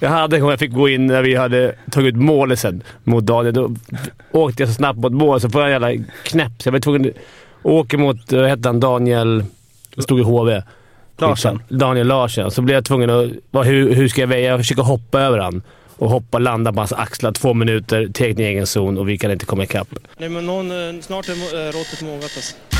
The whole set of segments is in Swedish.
Jag hade jag fick gå in när vi hade tagit ut målet sen mot Daniel. Då åkte jag så snabbt mot mål så får jag en jävla knäpp. Så jag var tvungen åka mot, vad hette han, Daniel... Stod i HV. Larsen. Daniel Larsen. Så blev jag tvungen att... Vad, hur, hur ska jag välja? Jag försöker hoppa över han och hoppa, landa på hans axlar två minuter, i egen zon och vi kan inte komma ikapp. Nej men någon, eh, snart är eh, råttet mogat alltså.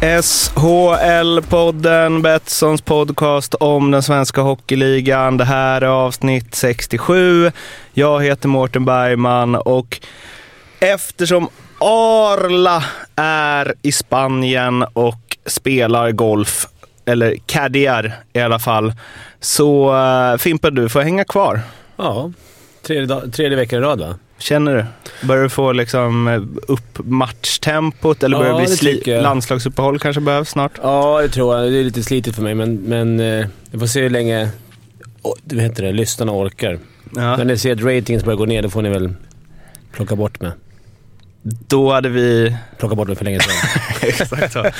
SHL-podden, Betssons podcast om den svenska hockeyligan. Det här är avsnitt 67. Jag heter Mårten Bergman och eftersom Arla är i Spanien och spelar golf, eller caddiar i alla fall, så eh, Fimpen, du får hänga kvar. Ja, tredje, dag, tredje veckan i rad va? Känner du? Börjar du få liksom eh, upp matchtempot eller Ja, börjar det bli det sli- jag. landslagsuppehåll kanske behövs snart? Ja, det tror jag. Det är lite slitigt för mig, men, men eh, vi får se hur länge oh, vad heter det, lyssnarna orkar. Ja. När ni ser att ratings börjar gå ner, då får ni väl plocka bort mig. Då hade vi Plocka bort mig för länge sedan. Exakt så.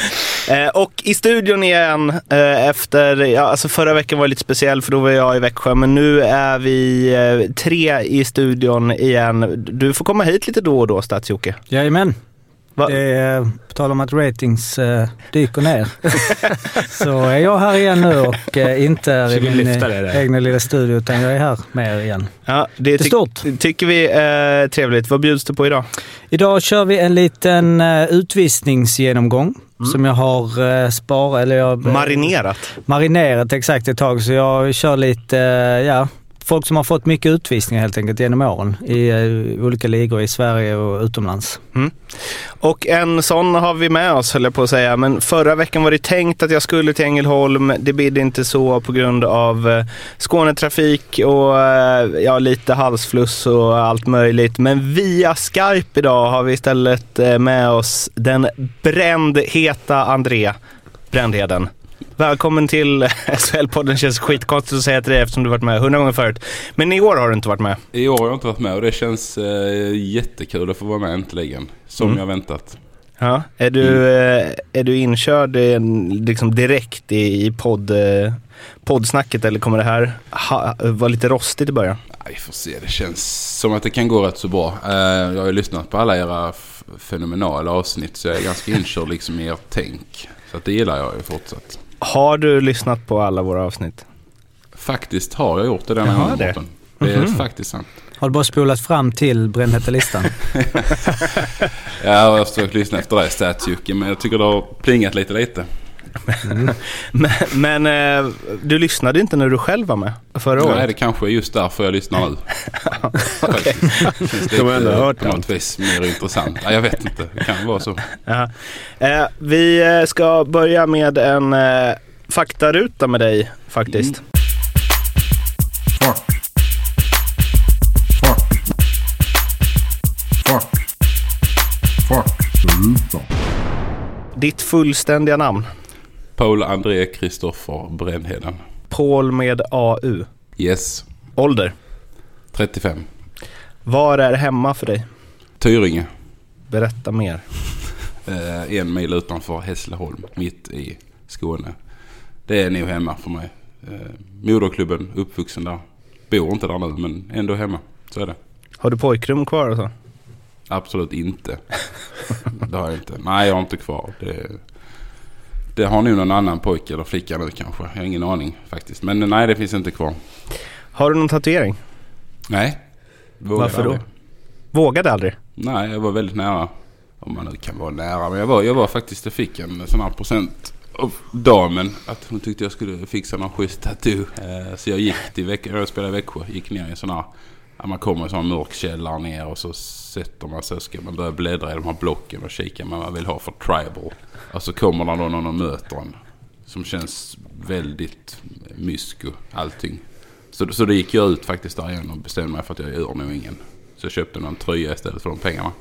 Eh, och i studion igen eh, efter, ja alltså förra veckan var lite speciell för då var jag i Växjö men nu är vi eh, tre i studion igen. Du får komma hit lite då och då Stats-Jocke. Jajamän. Va? Det är, på tal om att ratings eh, dyker ner. så är jag här igen nu och eh, inte är i min eh, egna lilla studio utan jag är här med er igen. Ja, det Det är ty- stort. tycker vi är trevligt. Vad bjuds det på idag? Idag kör vi en liten uh, utvisningsgenomgång som jag har uh, sparat, eller jag... Marinerat. marinerat exakt ett tag. Så jag kör lite, eh, ja, folk som har fått mycket utvisningar helt enkelt genom åren i uh, olika ligor i Sverige och utomlands. Mm. Och en sån har vi med oss höll jag på att säga. Men förra veckan var det tänkt att jag skulle till Ängelholm. Det bidde inte så på grund av uh, Skånetrafik och uh, ja, lite halsfluss och allt möjligt. Men via Skype idag har vi istället med oss den brändheta André Brändheden. Välkommen till SHL-podden. känns skitkonstigt att säga till dig eftersom du varit med hundra gånger förut. Men i år har du inte varit med. I år har jag inte varit med och det känns eh, jättekul att få vara med äntligen. Som Mm. jag väntat. Ja. Är, du, eh, är du inkörd liksom direkt i, i podd, eh, poddsnacket eller kommer det här ha, vara lite rostigt i början? Ja, Vi får se, det känns som att det kan gå rätt så bra. Eh, jag har ju lyssnat på alla era fenomenala avsnitt så jag är ganska inkörd liksom i ert tänk. Så det gillar jag ju fortsatt. Har du lyssnat på alla våra avsnitt? Faktiskt har jag gjort det den här gången det. Mårten. Det är Mhm. faktiskt sant. Har du bara spolat fram till brännheta listan? Ja, jag har försökt lyssna efter det Stats-Jocke men jag tycker det har plingat lite lite. Men, men eh, du lyssnade inte när du själv var med förra Nej, året? det kanske är just därför jag lyssnar nu. Faktiskt. Känns De har ändå lite hört på något vis mer intressant. Ja, jag vet inte, det kan vara så. Ja. Eh, vi eh, ska börja med en eh, faktaruta med dig faktiskt. Ruta. Ditt fullständiga namn? Paul André Kristoffer Brännheden. Paul med AU. Yes, Ålder? 35. Var är hemma för dig? Tyringe. Berätta mer. Eh, en mil utanför Hässleholm, mitt i Skåne. Det är nog hemma för mig. Eh, moderklubben, uppvuxen där. Bor inte där nu men ändå hemma. Så är det. Har du pojkrum kvar och så? Absolut inte. det har jag inte. Nej, jag har inte kvar. Det, det har nog någon annan pojke eller flicka nu kanske. Jag har ingen aning faktiskt. Men nej, det finns inte kvar. Har du någon tatuering? Nej. Vågade Varför då? aldrig. Vågade aldrig? Nej, jag var väldigt nära. Om man nu kan vara nära. Men jag var, jag var faktiskt, jag fick en sån här procent av damen. Att hon tyckte jag skulle fixa någon schysst tattoo. Eh, så jag gick till Växjö, jag spelade i Växjö. Gick ner i en sån här, man kommer i en sån här mörk källare ner och så sätter man sig. Ska man börja bläddra i de här blocken och kika vad man vill ha för tribal. Och så kommer det då någon och möter en. Som känns väldigt mysko allting. Så, så då gick jag ut faktiskt där igen och bestämde mig för att jag gör nog ingen. Så jag köpte någon tröja istället för de pengarna.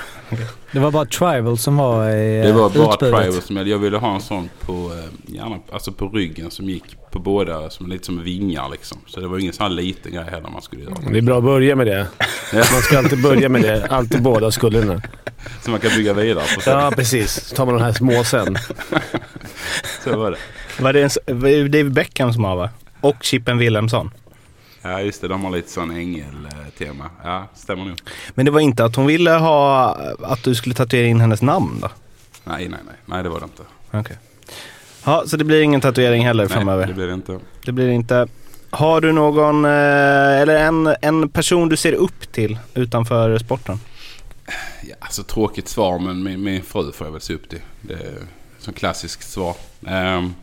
Det var bara Tribal som var i Det var eh, bara utbudet. Tribal som jag, jag ville ha en sån på, eh, gärna, alltså på ryggen som gick på båda som lite som vingar liksom. Så det var ingen sån här liten grej heller man skulle göra. Det är bra att börja med det. Man ska alltid börja med det. Alltid båda skulderna. Så man kan bygga vidare på. Så, Ja, precis. Så tar man de här små sen. så var det. Var det en, var det David Beckham som har va? Och Chippen Wilhelmsson. Ja just det, de har lite sån ängel-tema. Ja, stämmer nog. Men det var inte att hon ville ha att du skulle tatuera in hennes namn då? Nej, nej, nej. Nej, det var det inte. Okej. Ja, så det blir ingen tatuering heller framöver? Nej, det blir det inte. Det blir det inte. Har du någon, eh, eller en, en person du ser upp till utanför sporten? Ja, alltså tråkigt svar men min, min fru får jag väl se upp till. Det är som klassiskt svar. Ehm,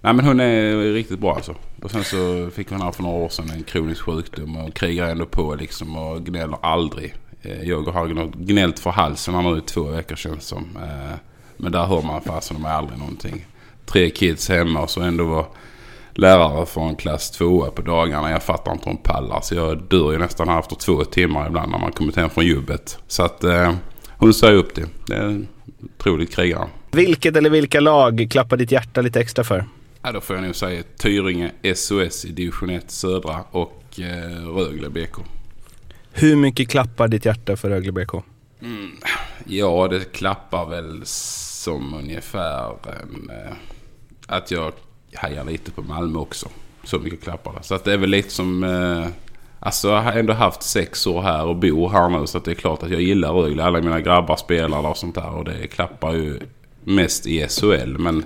nej men hon är riktigt bra alltså. Och sen så fick hon här för några år sedan en kronisk sjukdom och krigar ändå på liksom och gnäller aldrig. Eh, jag har gnällt för halsen här nu i två veckor känns som. Eh, men där hör man fasen de är aldrig någonting. Tre kids hemma och så ändå var lärare för en klass tvåa på dagarna. Jag fattar inte hur hon pallar. Så jag dör ju nästan här efter två timmar ibland när man kommit hem från jobbet. Så att eh, hon säger upp det. Det är en otroligt krigare. Vilket eller vilka lag klappar ditt hjärta lite extra för? Ja, då får jag nog säga Tyringe SOS i division 1 södra och eh, Rögle BK. Hur mycket klappar ditt hjärta för Rögle BK? Ja, det klappar väl som ungefär en, eh, att jag hajar lite på Malmö också. Så mycket klappar det. Så att det är väl lite som... Eh, alltså jag har ändå haft sex år här och bor här nu så att det är klart att jag gillar Rögle. Alla mina grabbar spelar och sånt där och det klappar ju mest i SHL. Men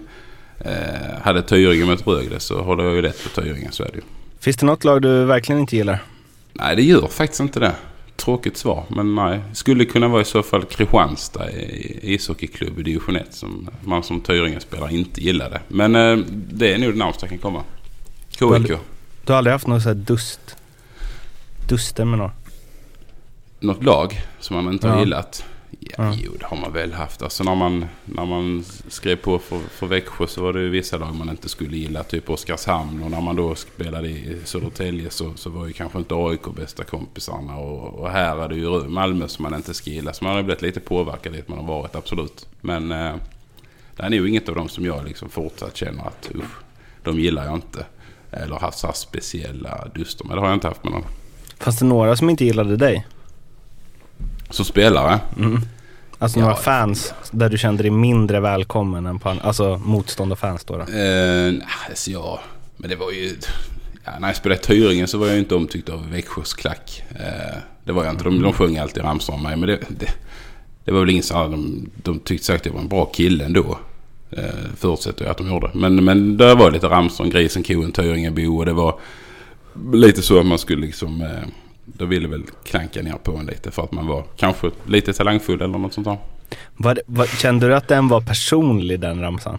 eh, hade Tyringe mött Rögle så håller jag ju rätt på Tyringe, så är det ju. Finns det något lag du verkligen inte gillar? Nej, det gör faktiskt inte det. Tråkigt svar, men nej. Skulle kunna vara i så fall Kristianstad i ishockeyklubb i division 1 som man som Tyringe-spelare inte gillade. Men eh, det är nog det närmaste jag kan komma. KIK. Du har aldrig haft någon sån här dust? Duster med någon? Något lag som man inte har Ja. gillat? Ja. Jo, det har man väl haft. Alltså när man, när man skrev på för, för Växjö så var det ju vissa lag man inte skulle gilla. Typ Oskarshamn. Och när man då spelade i Södertälje så, så var ju kanske inte AIK bästa kompisarna. Och, och här är det ju Malmö som man inte ska gilla. Så man har blivit lite påverkad dit man har varit, absolut. Men eh, det är nog inget av dem som jag liksom fortsatt känner att usch, de gillar jag inte. Eller haft så speciella duster. Men det har jag inte haft med någon. Fanns det några som inte gillade dig? Som spelare? Alltså Ja, några fans där du kände dig mindre välkommen än på Alltså motståndarfans då? då? Eh, alltså ja, men det var ju... Ja, när jag spelade i Tyringen så var jag inte omtyckt av Växjös klack. Eh, det var jag inte. De, de sjöng alltid ramsor om mig. Men det, det, det var väl ingen så här, de, de tyckte säkert att jag var en bra kille ändå. Eh, förutsätter jag att de gjorde. Men, men det var lite ramsor om grisen, kon, Tyringebo och det var lite så att man skulle liksom... Eh, då ville väl klanka ner på en lite för att man var kanske lite talangfull eller något sånt där. Vad, vad, kände du att den var personlig den ramsan?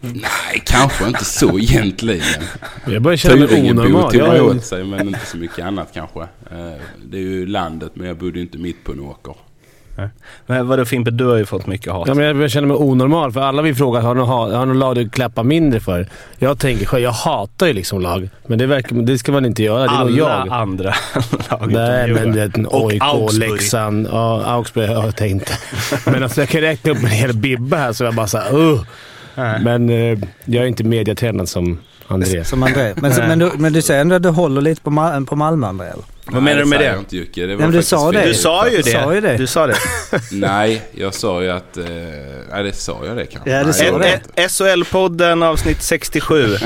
Nej, kanske inte så egentligen. Jag börjar känna mig onormal. tog Jag, åt sig men inte så mycket annat kanske. Eh, Det är ju landet men jag bodde ju inte mitt på en åker. Men vadå Fimpe, du har ju fått mycket hat. ja, men jag känna mig onormal, för alla vi frågar har någon, ha- har någon lag du klappar mindre för. Jag tänker själv, jag hatar ju liksom lag. Men det, verkar, det ska man inte göra. Det är nog Alla jag. andra lag Nej, men det, OIK, Augsburg. Leksand, ja, Augsburg har jag tänkt. Men alltså, jag kan räkna upp en hel bibba här så jag bara såhär, uh. Nej. Men eh, jag är inte mediatränad som André. Som André. Men, men, du, men du säger ändå att du håller lite på, Mal- på Malmö, André? eller? Vad menar du med det? Jag inte, Jocke. det var men du sa det. Du sa ju Du det. sa ju det. Du sa det. Nej, jag sa ju att... Eh, nej, det sa jag det kanske. Ja, det nej, sa det. SHL-podden avsnitt 67.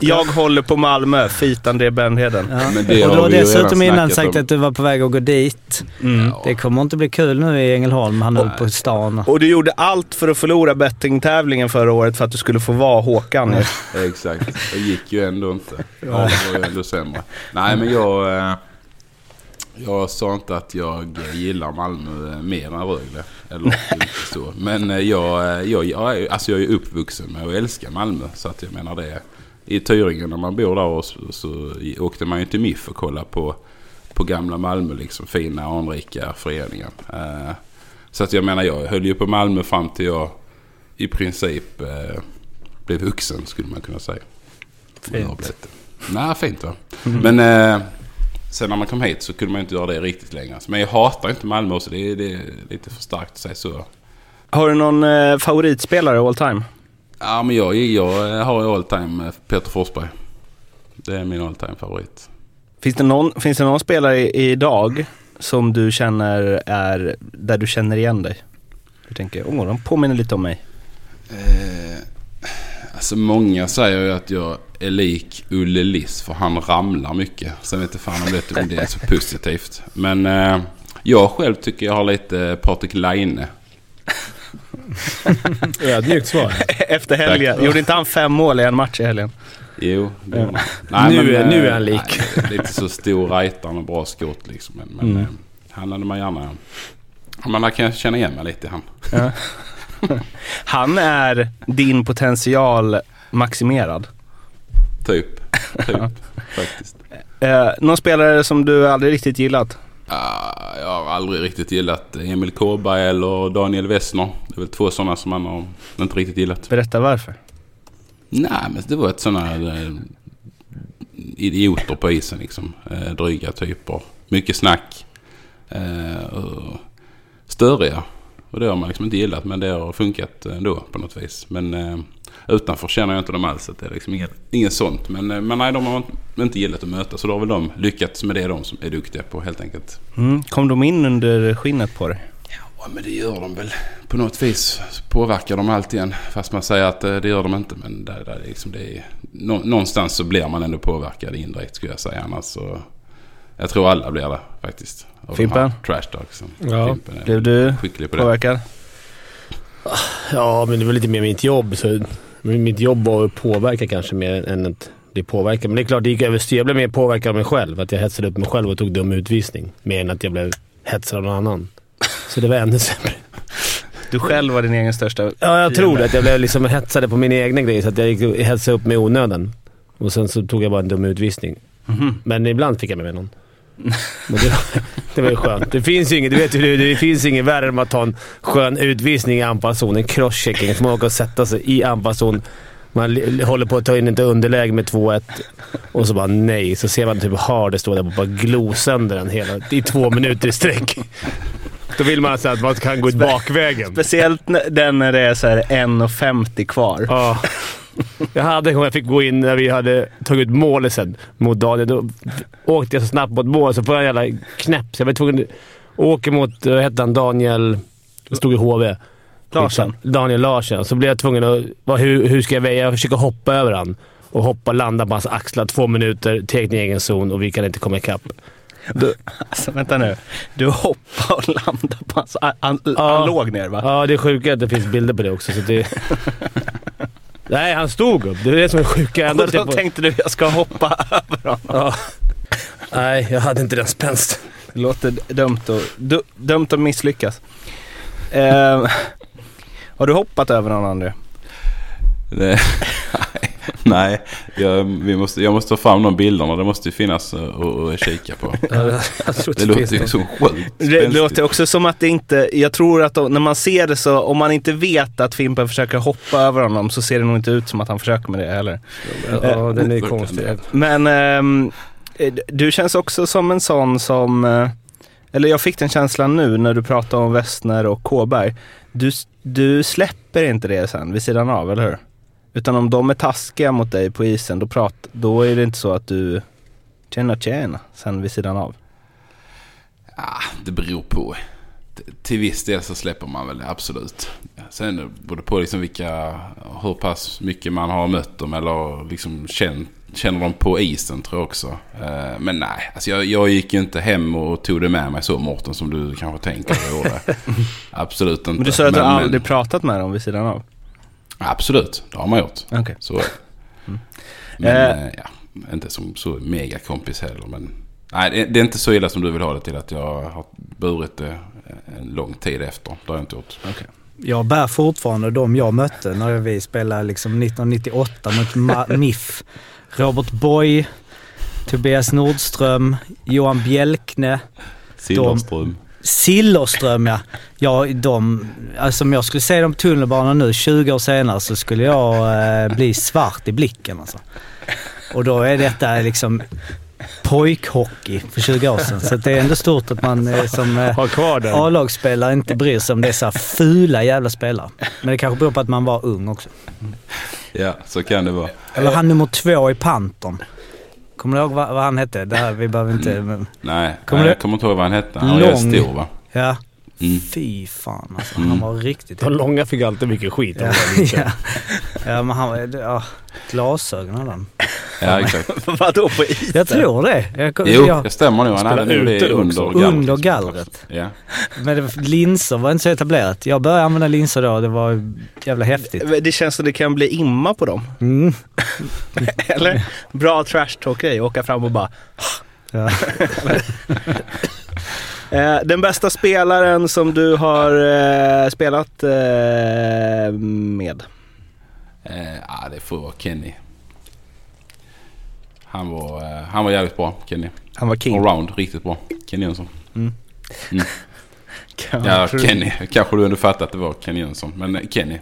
Jag håller på Malmö, Fit André Brändheden. Ja. Men det och du har dessutom innan sagt om. att du var på väg att gå dit. Mm. Det kommer inte bli kul nu i Ängelholm. Han höll på stan. Och du gjorde allt för att förlora bettingtävlingen förra året för att du skulle få vara Håkan. Exakt. Det gick ju ändå inte. Ja, det var ju ändå sämre. Nej, men jag... Eh, jag sa inte att jag gillar Malmö eh, mer än Rögle. Eller så. Men eh, jag, jag, jag, alltså jag är uppvuxen med att älska Malmö. Så att jag menar det. I Tyringen när man bor där och så, så åkte man ju till MIF och kollade på, på gamla Malmö. Liksom fina anrika föreningar. Så att jag menar jag höll ju på Malmö fram till jag i princip blev vuxen skulle man kunna säga. Fint. Nej, fint va. Men eh, sen när man kom hit så kunde man inte göra det riktigt längre. Men jag hatar inte Malmö så det är, det är lite för starkt att säga så. Har du någon eh, favoritspelare all time? Ja, men jag, jag har all time Peter Forsberg. Det är min all time favorit. Finns det någon, finns det någon spelare idag som du känner är, där du känner igen dig? Du tänker, åh, de påminner lite om mig. Eh, alltså många säger ju att jag är lik Olle Liss för han ramlar mycket. Sen vet jag fan om det, om det är så positivt. Men eh, jag själv tycker jag har lite Patrik Laine. Ödmjukt svar. Efter helgen. Tack. Gjorde inte han fem mål i en match i helgen? Jo, det Ja. han. Nu är- eh, nu är han lik. Nej, lite så stor rajtare med bra skott liksom. Men, men Mm. eh, han hade man gärna... Man kan känna igen mig lite i han. Han är din potential maximerad. Typ. Typ. faktiskt. Eh, någon spelare som du aldrig riktigt gillat? Ah, jag har aldrig riktigt gillat Emil Kåberg eller Daniel Wessner. Det är väl två sådana som man har inte riktigt gillat. Berätta varför. Nej, men det var ett sådana här eh, idioter på isen liksom. Eh, dryga typer. Mycket snack. Eh, och störiga. Och det har man liksom inte gillat men det har funkat ändå på något vis. Men eh, utanför känner jag inte dem alls. Att det är liksom inget, inget sånt. Men, eh, men nej, de har inte gillat att möta. Så då har väl de lyckats med det de som är duktiga på helt enkelt. Mm. Kom de in under skinnet på dig? Ja, men det gör de väl. På något vis påverkar de alltid en. Fast man säger att eh, det gör de inte. Men där, där är liksom det är, nå, någonstans så blir man ändå påverkad indirekt skulle jag säga. Annars så... Jag tror alla blir det faktiskt. Fimpen? Trash talksen. Ja. Fimpen är Blev du skicklig på det. påverkad? Ja, men det var lite mer mitt jobb. Så mitt jobb var att påverka kanske mer än att bli påverkad. Men det är klart, det gick överstyr. Jag blev mer påverkad av mig själv. Att jag hetsade upp mig själv och tog dum utvisning. Mer än att jag blev hetsad av någon annan. Så det var ännu sämre. Du själv var din egen största... Ja, jag tror det. Att jag blev liksom hetsade på mina egna grejer. Så att jag gick och hetsade upp mig i onödan. Och sen så tog jag bara en dum utvisning. Mhm. Men ibland fick jag med mig någon. Men det, det var ju skönt. Det finns ju inget, du vet ju det finns inget värre än att ta en skön utvisning i anfallszon. En crosschecking. Man åker och sätta sig i anfallszon. Man håller på att ta in ett underläge med 2-1 och så bara nej. Så ser man typ Harder stå där och bara glo sönder den hela, i två minuter i sträck. Då vill man så att man kan gå ut bakvägen. Speciellt den när det är så här 1,50 kvar. Ja. Jag hade en gång jag fick gå in när vi hade tagit ut målisen mot Daniel. Då åkte jag så snabbt mot mål så får jag en jävla knäpp. Så jag var tvungen åka mot, vad hette han, Daniel... Stod i HV. Larsson. Daniel Larsson. Så blev jag tvungen att... Vad, hur, hur ska jag väja? Jag försöker hoppa över han och hoppa landa på hans axlar. Två minuter, i egen zon och vi kan inte komma ikapp. Du, alltså vänta nu. Du hoppade och landade på hans... Han, han, Ja. han låg ner va? Ja, det är sjuka att det finns bilder på det också. Så det... Nej, han stod upp. Det är det som är sjuka. Och då på- tänkte du jag ska hoppa över honom. Ja. Nej, jag hade inte den spänst. Det låter dumt, och, du, dumt att misslyckas. Eh, har du hoppat över någon André? Det, nej, jag, vi måste, jag måste ta fram de bilderna. Det måste ju finnas att att kika på. Det låter ju så sjukt Det låter också som att det inte, jag tror att när man ser det så, om man inte vet att Fimpen försöker hoppa över honom så ser det nog inte ut som att han försöker med det heller. Ja, den är kan konstig. Men ehm, eh, du känns också som en sån som, eh, eller jag fick den känslan nu när du pratade om Westner och Kåberg. Du, du släpper inte det sen vid sidan av, eller hur? Utan om de är taskiga mot dig på isen, då, prat, då är det inte så att du tjena tjena sen vid sidan av. Ah, det beror på. Till viss del så släpper man väl det, absolut. Sen beror det på liksom vilka, hur pass mycket man har mött dem eller liksom känt, känner dem på isen tror jag också. Eh, Men nej, alltså jag, jag gick ju inte hem och tog det med mig så Mårten som du kanske tänker att jag gjorde. Absolut inte. Men du sa att du aldrig pratat med dem vid sidan av? Absolut, det har man gjort. Okej. Så det. Men Eh. eh, ja, inte som så mega kompis heller. Men nej, det, det är inte så illa som du vill ha det till att jag har burit det en lång tid efter. Det har jag inte gjort. Jag bär fortfarande de jag mötte när vi spelade liksom 1998 mot Ma- MIF. Robert Boy, Tobias Nordström, Johan Bjälkne, Silverström. Sillerström ja. ja de, alltså om jag skulle se dem på tunnelbanan nu 20 år senare så skulle jag eh, bli svart i blicken alltså. Och då är detta liksom pojkhockey för 20 år sedan. Så det är ändå stort att man eh, som eh. A-lagsspelare inte bryr sig om dessa fula jävla spelare. Men det kanske beror på att man var ung också. Ja, så kan det vara. Eller han nummer två i Panton. Kommer du ihåg vad, vad han hette? Det här, vi behöver inte... Men, Nej, Kommer nej du- jag kommer inte ihåg vad han hette. Han var Lång. stor va? ja. Mm. Fy fan alltså. Mm. Han var riktigt... De långa fick alltid mycket skit. Ja, ja. ja, men han var... Ja, glasögon hade han. Ja, exakt. Vadå på isen? Jag tror det. Jag, Jo, jag, det stämmer nog. Han hade nog det ute under gallret. Under gallret. Ja. Men det, linser var inte så etablerat. Jag började använda linser då. Det var jävla häftigt. Det känns som det kan bli imma på dem. Mm. Eller? Bra trash talk grej åka fram och bara... Ja. Eh, den bästa spelaren som du har eh, spelat eh, med? Eh, ja, det får vara Kenny. Han var, eh, han var jävligt bra, Kenny. Han var king. Allround, riktigt bra. Kenny Jönsson. Kan- Ja, tror- Kenny. Kanske du ändå fattat att det var Kenny Jönsson. Men eh, Kenny.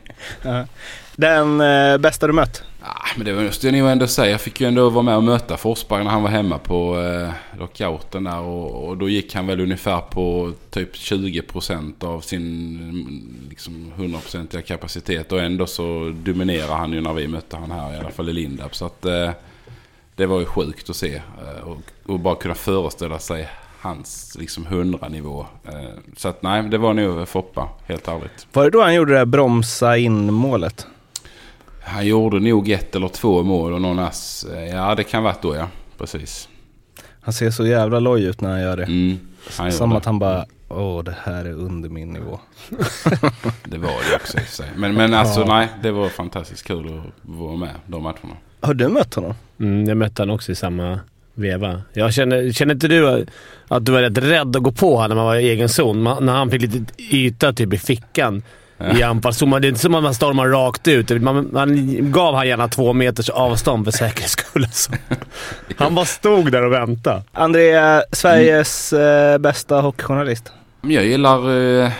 Den bästa du mött? Ah, men det måste jag nog ändå säga. Jag fick ju ändå vara med och möta Forsberg när han var hemma på eh, lockouten där. Och, och då gick han väl ungefär på typ 20% av sin liksom 100% kapacitet. Och ändå så dominerar han ju när vi mötte han här, i alla fall i Lindab. Så att eh, det var ju sjukt att se. Eh, och, och bara kunna föreställa sig hans liksom 100-nivå. Eh, så att nej, det var nog Foppa, helt ärligt. Var det då han gjorde det där bromsa in målet? Han gjorde nog ett eller två mål och någon ass. Ja, det kan vara då ja. Precis. Han ser så jävla loj ut när han gör det. Mm, han Som gjorde att han bara, åh det här är under min nivå. Det var det också i sig. Men, men alltså Ja. nej, det var fantastiskt kul att vara med de matcherna. Har du mött honom? Mm, jag mötte honom också i samma veva. Jag känner, känner inte du att du var rätt rädd att gå på honom när man var i egen zon? Man, när han fick lite yta typ i fickan i anfallszon. Man- Det är inte som att man stormar rakt ut. Man, man gav han gärna två meters avstånd för säkerhets skull. Alltså. Han bara stod där och väntade. André, Sveriges eh, bästa hockeyjournalist. Jag gillar... Eh,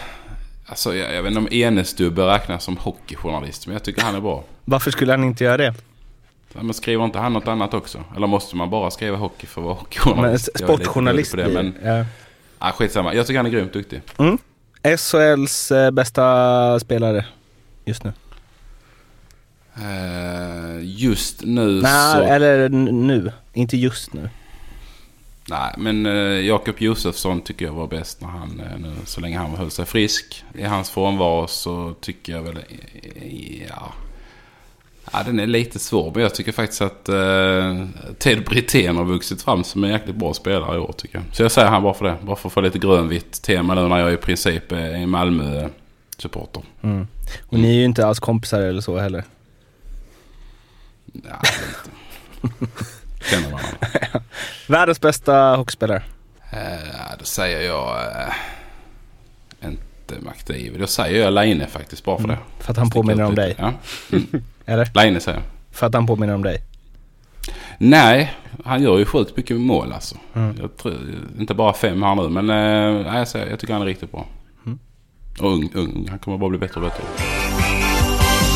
alltså jag, jag vet inte om Enestubbe räknas som hockeyjournalist, men jag tycker han är bra. Varför skulle han inte göra det? Men skriver inte han något annat också? Eller måste man bara skriva hockey för att vara hockeyjournalist? Men Jag är sportjournalist dålig på det, men ja. ah, skitsamma. Jag tycker han är grymt duktig. SHLs eh, bästa spelare just nu? Eh, just nu Nej, så... eller nu. Inte just nu. Nej, men eh, Jakob Josefsson tycker jag var bäst när han, eh, nu, så länge han höll sig frisk. I hans frånvaro så tycker jag väl, ja... Ja, den är lite svår, men jag tycker faktiskt att eh, Ted Brithén har vuxit fram som en jäkligt bra spelare i år tycker jag. Så jag säger han bara för det. Bara för att få lite grönvitt tema nu när jag i princip är en Malmö-supporter. Mm. Och ni är ju inte alls kompisar eller så heller. Ja, lite. Känner varandra. Världens bästa hockeyspelare? Eh, då säger jag eh, inte McDavid. Då säger jag Laine faktiskt bara för det. För att han påminner om dig? Ja. Eller? Laine säger jag. För att han påminner om dig? Nej, han gör ju sjukt mycket mål alltså. Mm. Jag tror, inte bara fem här nu, men eh, nej, jag, säger, jag tycker han är riktigt bra. Mm. Och ung, ung. Han kommer bara bli bättre och bättre.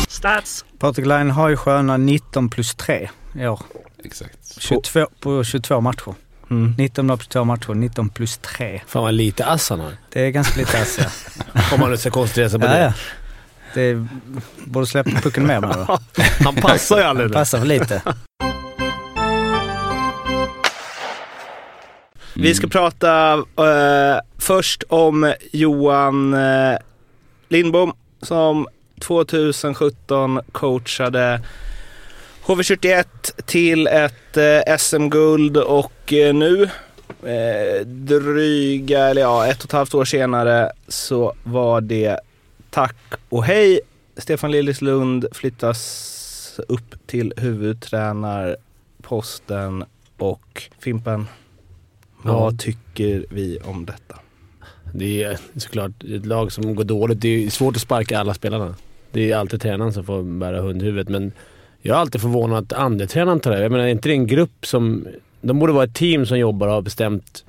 Stats. Patrik Laine har ju sköna 19 plus 3 i år. Exakt. 22, på 22 matcher. Mm. 19 mål på 22 matcher, 19 plus 3. Fan vad lite ass han har. Det är ganska lite ass ja. Om man nu ska koncentrera sig på ja, det. ja. Det borde släppa pucken mer med va? Han passar ju aldrig. Där. passar för lite. Vi ska prata eh, först om Johan eh, Lindbom som 2017 coachade HV71 till ett eh, SM-guld och eh, nu eh, dryga, eller ja, ett och ett halvt år senare så var det tack och hej. Stefan Liljeslund flyttas upp till huvudtränarposten och Fimpen, vad Ja. tycker vi om detta? Det är såklart ett lag som går dåligt. Det är svårt att sparka alla spelarna. Det är alltid tränaren som får bära hundhuvudet, men jag är alltid förvånad att andra tar det. Jag menar, är inte det en grupp som... De borde vara ett team som jobbar och har bestämt,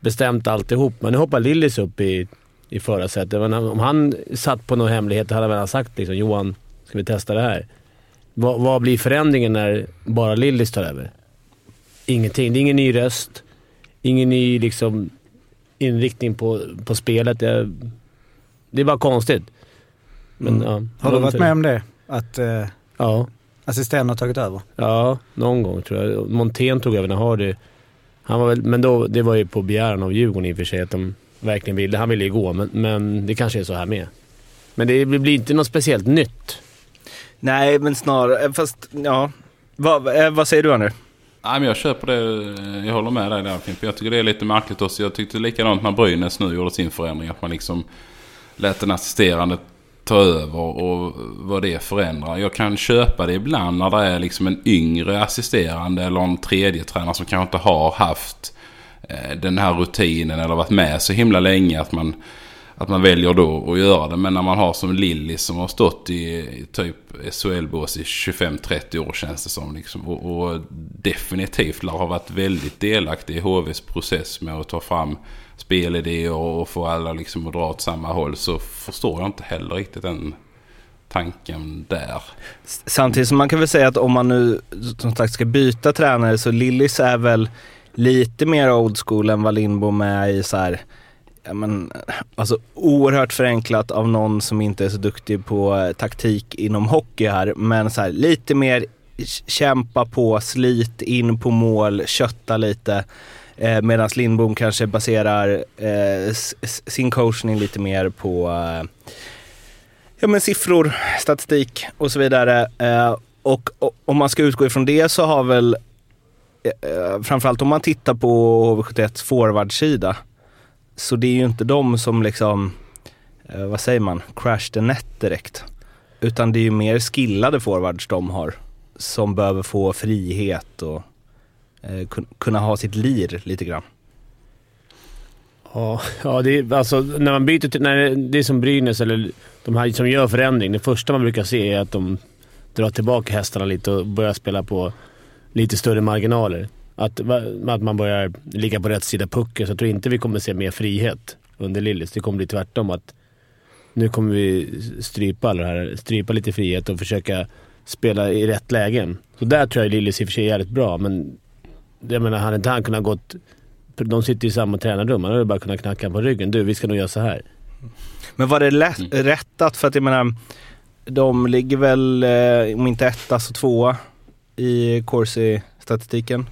bestämt alltihop. Men nu hoppar Lillis upp i, i förarsätet. Om han satt på någon hemlighet hade han väl sagt liksom, Johan, ska vi testa det här? Vad, vad blir förändringen när bara Lillis tar över? Ingenting. Det är ingen ny röst. Ingen ny liksom, inriktning på, på spelet. Det, det är bara konstigt. Men, Mm. ja, Har du varit med om det? Att eh, Ja. assisterande har tagit över? Ja, någon gång tror jag. Montén tog över när Hardy... Han var väl, men då, det var ju på begäran av Djurgården i och för sig att de verkligen ville. Han ville ju gå, men, men det kanske är så här med. Men det blir inte något speciellt nytt. Nej, men snarare, fast ja. Vad, eh, vad säger du André? Nej, men jag köper det. Jag håller med dig där Fimpen. Jag tycker det är lite märkligt också. Jag tyckte likadant när Brynäs nu gjorde sin förändring. Att man liksom lät den assisterande ta över och vad det förändrar. Jag kan köpa det ibland när det är liksom en yngre assisterande eller en tredje tränare som kanske inte har haft eh, Eh, den här rutinen eller varit med så himla länge att man, att man väljer då att göra det. Men när man har som Lilly som har stått i, i typ SHL-bås i 25-30 år känns det som. Liksom, och, och definitivt lär ha varit väldigt delaktig i HVs process med att ta fram spelidéer och få alla liksom att dra åt samma håll. Så förstår jag inte heller riktigt den tanken där. Samtidigt som man kan väl säga att om man nu som sagt ska byta tränare så Lillis är väl lite mer old school än vad Lindbom är i så här, ja men, alltså oerhört förenklat av någon som inte är så duktig på eh, taktik inom hockey här. Men så här, lite mer kämpa på, slit in på mål, kötta lite. Eh, Medan Lindbom kanske baserar eh, sin coachning lite mer på eh, ja, men siffror, statistik och så vidare. Eh, och, och om man ska utgå ifrån det så har väl, eh, framförallt om man tittar på HV71 forwardsida, så det är ju inte de som liksom, eh, vad säger man, crash the net direkt. Utan det är ju mer skillade forwards de har, som behöver få frihet och eh, kun- kunna ha sitt lir lite grann. Ja, ja det är, alltså, när man byter till... När det är som Brynäs eller de här som gör förändring. Det första man brukar se är att de drar tillbaka hästarna lite och börjar spela på lite större marginaler. Att, att man börjar ligga på rätt sida pucken. Så jag tror inte vi kommer se mer frihet under Lillis. Det kommer bli tvärtom. att Nu kommer vi strypa alla det här. Strypa lite frihet och försöka spela i rätt lägen. Så där tror jag Lillis i och för sig är jävligt bra, men jag menar, hade inte han kunnat gått... De sitter i samma tränarrum. Han hade bara kunnat knacka på ryggen. Du, vi ska nog göra så här. Men var det lätt, rättat? För att jag menar, de ligger väl, eh, om inte etta så tvåa i Corsi-statistiken.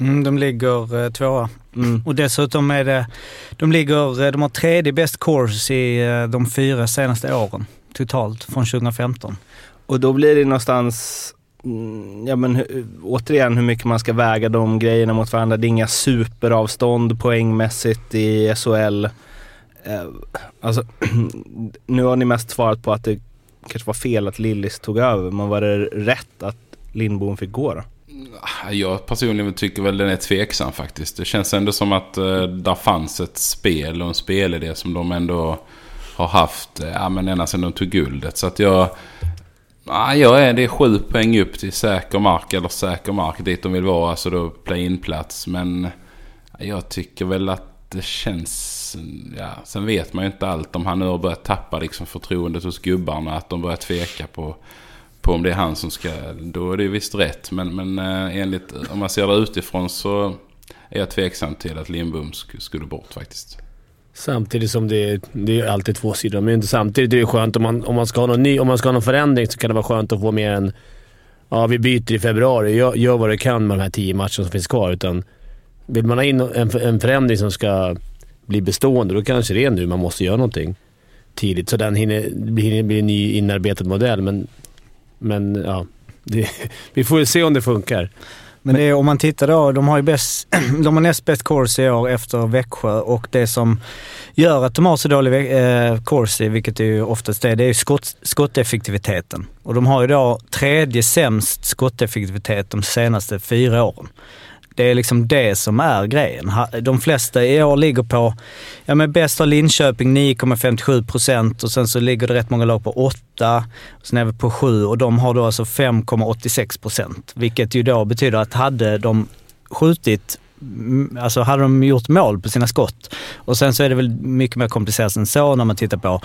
Mm, de ligger eh, tvåa. Mm. Och dessutom är det, de ligger, eh, de har tredje bäst course i eh, de fyra senaste åren totalt från 2015. Och då blir det någonstans, mm, ja men återigen hur mycket man ska väga de grejerna mot varandra. Det är inga superavstånd poängmässigt i SHL. Eh, alltså, nu har ni mest svarat på att det kanske var fel att Lillis tog över, men var det rätt att Lindbom fick gå då? Mm, jag personligen tycker väl den är tveksam faktiskt. Det känns ändå som att eh, där fanns ett spel och en spelidé som de ändå har haft eh, ja, men ända sedan de tog guldet. Så att jag... Ja, jag är, det är sju poäng upp till säker mark eller säker mark dit de vill vara. Alltså då play-in-plats. Men jag tycker väl att det känns... Ja, sen vet man ju inte allt. Om han nu har börjat tappa liksom förtroendet hos gubbarna. Att de börjar tveka på på om det är han som ska, då är det visst rätt. Men, men eh, enligt, om man ser det utifrån så är jag tveksam till att Lindbom skulle bort faktiskt. Samtidigt som det är, det är alltid två sidor. Men inte samtidigt är det skönt om man, om, man ska ha någon ny, om man ska ha någon förändring så kan det vara skönt att få mer än ja, vi byter i februari. Gör, gör vad du kan med de här tio matcherna som finns kvar. Utan vill man ha in en, en förändring som ska bli bestående, då kanske det är nu man måste göra någonting tidigt. Så den hinner, hinner bli en ny inarbetad modell. Men, men ja, det, vi får se om det funkar. Men det om man tittar då, de har ju bäst, de har näst bäst course i år efter Växjö och det som gör att de har så dålig eh, course, vilket är ju oftast det, det är ju skott, skotteffektiviteten. Och de har ju då tredje sämst skotteffektivitet de senaste fyra åren. Det är liksom det som är grejen. De flesta i år ligger på, ja men bäst har Linköping 9,57 procent och sen så ligger det rätt många lag på 8, och sen är vi på 7 och de har då alltså 5,86 procent. Vilket ju då betyder att hade de skjutit mm, alltså hade de gjort mål på sina skott. Och sen så är det väl mycket mer komplicerat än så när man tittar på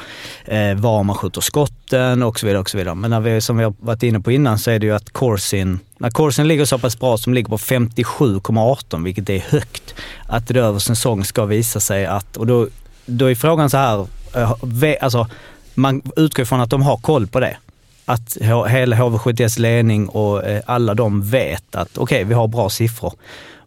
eh, var man skjuter skotten och så vidare. Och så vidare. Men när vi, som vi har varit inne på innan så är det ju att Corsin, när kursen ligger så pass bra som ligger på 57,18 vilket är högt, att det över säsong ska visa sig att, och då, då är frågan så här, eh, alltså man utgår från att de har koll på det. Att hela HV71s ledning och eh, alla de vet att okej, vi har bra siffror.